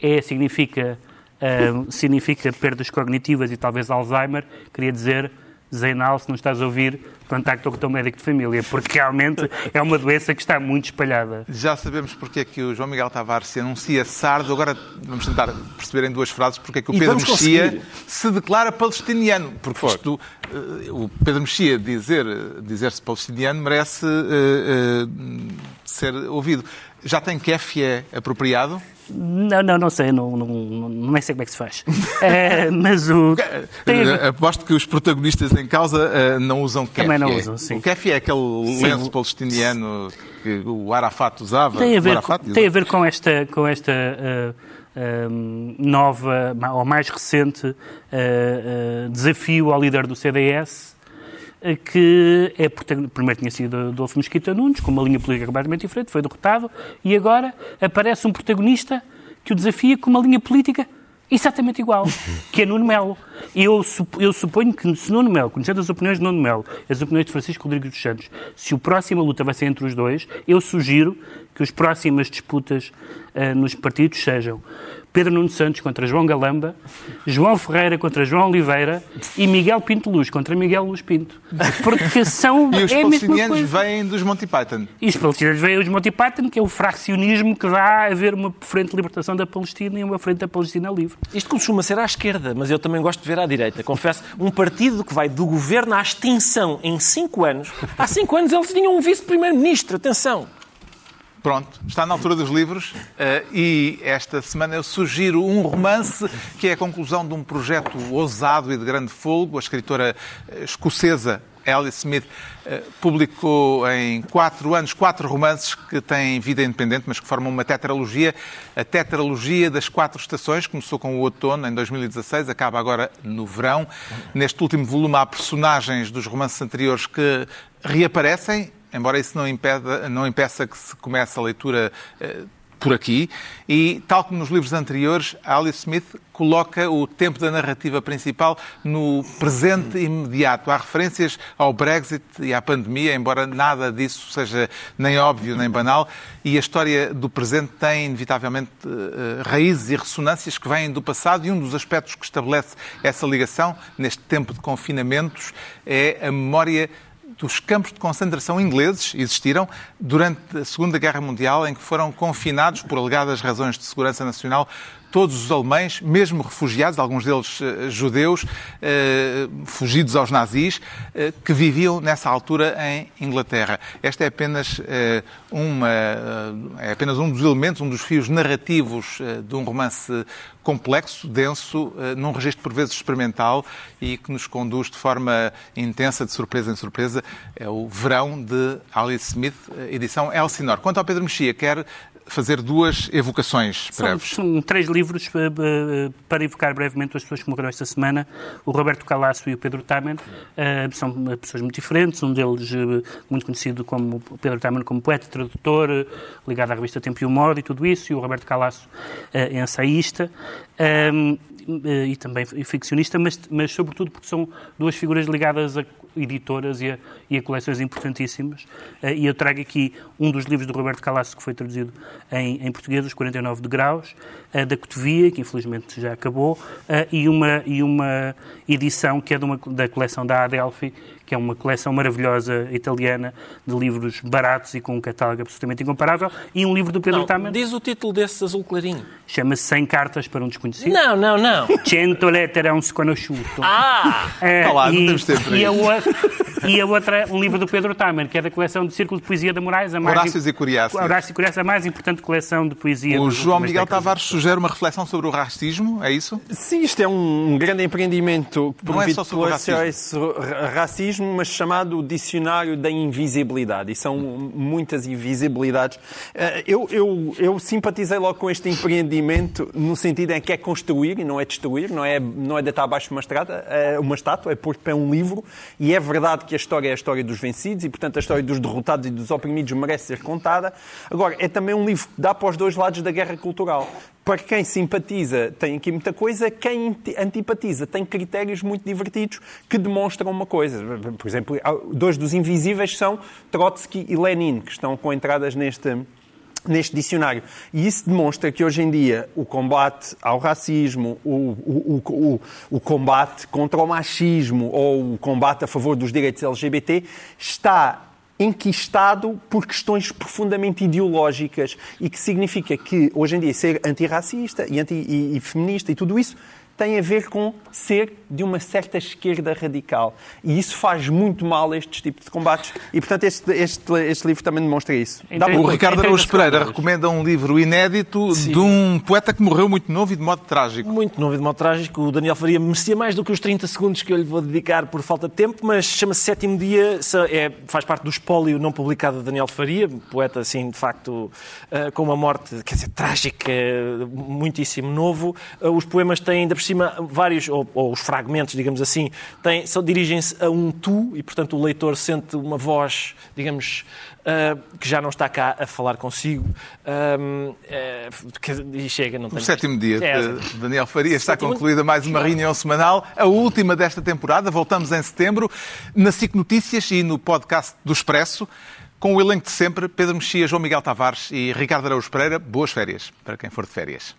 é, significa, uh, significa perdas cognitivas e talvez Alzheimer, queria dizer, Zeinal, se não estás a ouvir, contacta com o teu médico de família, porque realmente é uma doença que está muito espalhada. Já sabemos porque é que o João Miguel Tavares se anuncia sardo, agora vamos tentar perceber em duas frases porque é que o Pedro Mexia se declara palestiniano, porque isto, uh, o Pedro Mexia dizer, dizer-se palestiniano merece uh, uh, ser ouvido. Já tem é apropriado? Não, não, não sei, não, não, não, sei como é que se faz. é, <laughs> mas o. Tem... Aposto que os protagonistas em causa uh, não usam kefie. Também não usam, sim. O kefie é aquele sim. lenço palestiniano que o Arafat usava. Tem a ver, Arafat, com, tem a ver com esta, com esta uh, uh, nova, ou mais recente, desafio ao líder do CDS que é, primeiro tinha sido Adolfo Mesquita Nunes, com uma linha política completamente diferente, foi derrotado, e agora aparece um protagonista que o desafia com uma linha política exatamente igual, <laughs> que é Nuno Melo. Eu, eu suponho que se Nuno Melo, conhecendo as opiniões de Nuno Melo, as opiniões de Francisco Rodrigues dos Santos, se a próxima luta vai ser entre os dois, eu sugiro que as próximas disputas uh, nos partidos sejam Pedro Nuno Santos contra João Galamba, João Ferreira contra João Oliveira e Miguel Pinto Luz contra Miguel Luz Pinto. Porque são. <laughs> e os é palestinianos vêm dos Monty Python. E os palestinianos vêm dos Monty Python, que é o fraccionismo que dá a haver uma frente de libertação da Palestina e uma frente da Palestina livre. Isto costuma ser à esquerda, mas eu também gosto de ver à direita. Confesso, um partido que vai do governo à extinção em cinco anos. Há cinco anos eles tinham um vice-primeiro-ministro, atenção. Pronto, está na altura dos livros uh, e esta semana eu sugiro um romance que é a conclusão de um projeto ousado e de grande folgo. A escritora eh, escocesa Alice Smith uh, publicou em quatro anos quatro romances que têm vida independente, mas que formam uma tetralogia. A tetralogia das quatro estações começou com o outono, em 2016, acaba agora no verão. Neste último volume há personagens dos romances anteriores que reaparecem embora isso não, impeda, não impeça que se comece a leitura uh, por aqui. E, tal como nos livros anteriores, Alice Smith coloca o tempo da narrativa principal no presente imediato. Há referências ao Brexit e à pandemia, embora nada disso seja nem óbvio nem banal, e a história do presente tem, inevitavelmente, uh, raízes e ressonâncias que vêm do passado, e um dos aspectos que estabelece essa ligação, neste tempo de confinamentos, é a memória dos campos de concentração ingleses existiram durante a Segunda Guerra Mundial, em que foram confinados, por alegadas razões de segurança nacional, todos os alemães, mesmo refugiados, alguns deles uh, judeus, uh, fugidos aos nazis, uh, que viviam nessa altura em Inglaterra. Esta é apenas, uma, é apenas um dos elementos, um dos fios narrativos de um romance complexo, denso, eh, num registro por vezes experimental e que nos conduz de forma intensa, de surpresa em surpresa. É o Verão de Alice Smith, eh, edição Elsinore. Quanto ao Pedro Mexia, quer fazer duas evocações breves. São, são três livros uh, uh, para evocar brevemente as pessoas que morreram esta semana. O Roberto Calasso e o Pedro Taman uh, são pessoas muito diferentes. Um deles muito conhecido como Pedro Taman como poeta, tradutor, ligado à revista Tempo e Humor e tudo isso. E o Roberto Calasso é ensaísta. Um, e também ficcionista, mas, mas sobretudo porque são duas figuras ligadas a editoras e a, e a coleções importantíssimas. Uh, e eu trago aqui um dos livros do Roberto Calasso, que foi traduzido em, em português, Os 49 de Graus, uh, da Cotovia, que infelizmente já acabou, e, uma, e uma edição que é uma, da coleção da Adelphi, que é uma coleção maravilhosa italiana de livros baratos e com um catálogo absolutamente incomparável, e um livro do Pedro não, Taman. Diz o título desse azul clarinho. Chama-se 100 Cartas para um Desconhecido. Não, não, não. Cento lettere a um sconosciuto. Ah! É, Tá lá, não e, temos tempo para e, a isso. E a outra, um livro do Pedro Taman, que é da coleção de Círculo de Poesia da Moraes. A mais Horácios e Curiáceos. Horácio e Curiáceos, a mais importante coleção de poesia O João Miguel décadas. Tavares sugere uma reflexão sobre o racismo, é isso? Sim, isto é um grande empreendimento Não é só sobre racismo. SOS Racismo, mas chamado Dicionário da Invisibilidade. E são muitas invisibilidades. Eh, Eu, eu, eu simpatizei logo com este empreendimento no sentido em que é construir e não é destruir, não é, não é deitar abaixo uma, estrada, é uma estátua, é pôr de pé um livro. E é verdade que a história é a história dos vencidos e, portanto, a história dos derrotados e dos oprimidos merece ser contada. Agora, é também um livro que dá para os dois lados da guerra cultural. Para quem simpatiza, tem aqui muita coisa. Quem anti- antipatiza tem critérios muito divertidos que demonstram uma coisa. Por exemplo, dois dos invisíveis são Trotsky e Lenin, que estão com entradas neste, neste dicionário. E isso demonstra que hoje em dia o combate ao racismo, o, o, o, o, combate contra o machismo ou o combate a favor dos direitos LGBT está enquistado por questões profundamente ideológicas e que significa que hoje em dia ser antirracista e, anti, e, e feminista e tudo isso tem a ver com ser de uma certa esquerda radical. E isso faz muito mal a estes tipos de combates. E, portanto, este, este, este livro também demonstra isso. O Ricardo Araújo 30 Pereira recomenda um livro inédito de um poeta que morreu muito novo e de modo trágico. Muito novo e de modo trágico. O Daniel Faria merecia mais do que os 30 segundos que eu lhe vou dedicar por falta de tempo, mas chama-se Sétimo Dia, é, faz parte do espólio não publicado de Daniel Faria, poeta, assim, de facto, eh, com uma morte, quer dizer, trágica, muitíssimo novo. Eh, Os poemas têm, ainda por cima, vários, ou, ou os fragmentos, digamos assim, têm, são, dirigem-se a um tu, e, portanto, o leitor sente uma voz, digamos, eh, que já não está cá a falar consigo. Eh, que- e chega, não O tem sétimo dia É, de Daniel Faria está Sétimo- concluída mais uma reunião semanal, a última desta temporada. Voltamos em setembro na SIC Notícias e no podcast do Expresso, com o elenco de sempre, Pedro Mexia, João Miguel Tavares e Ricardo Araújo Pereira. Boas férias para quem for de férias.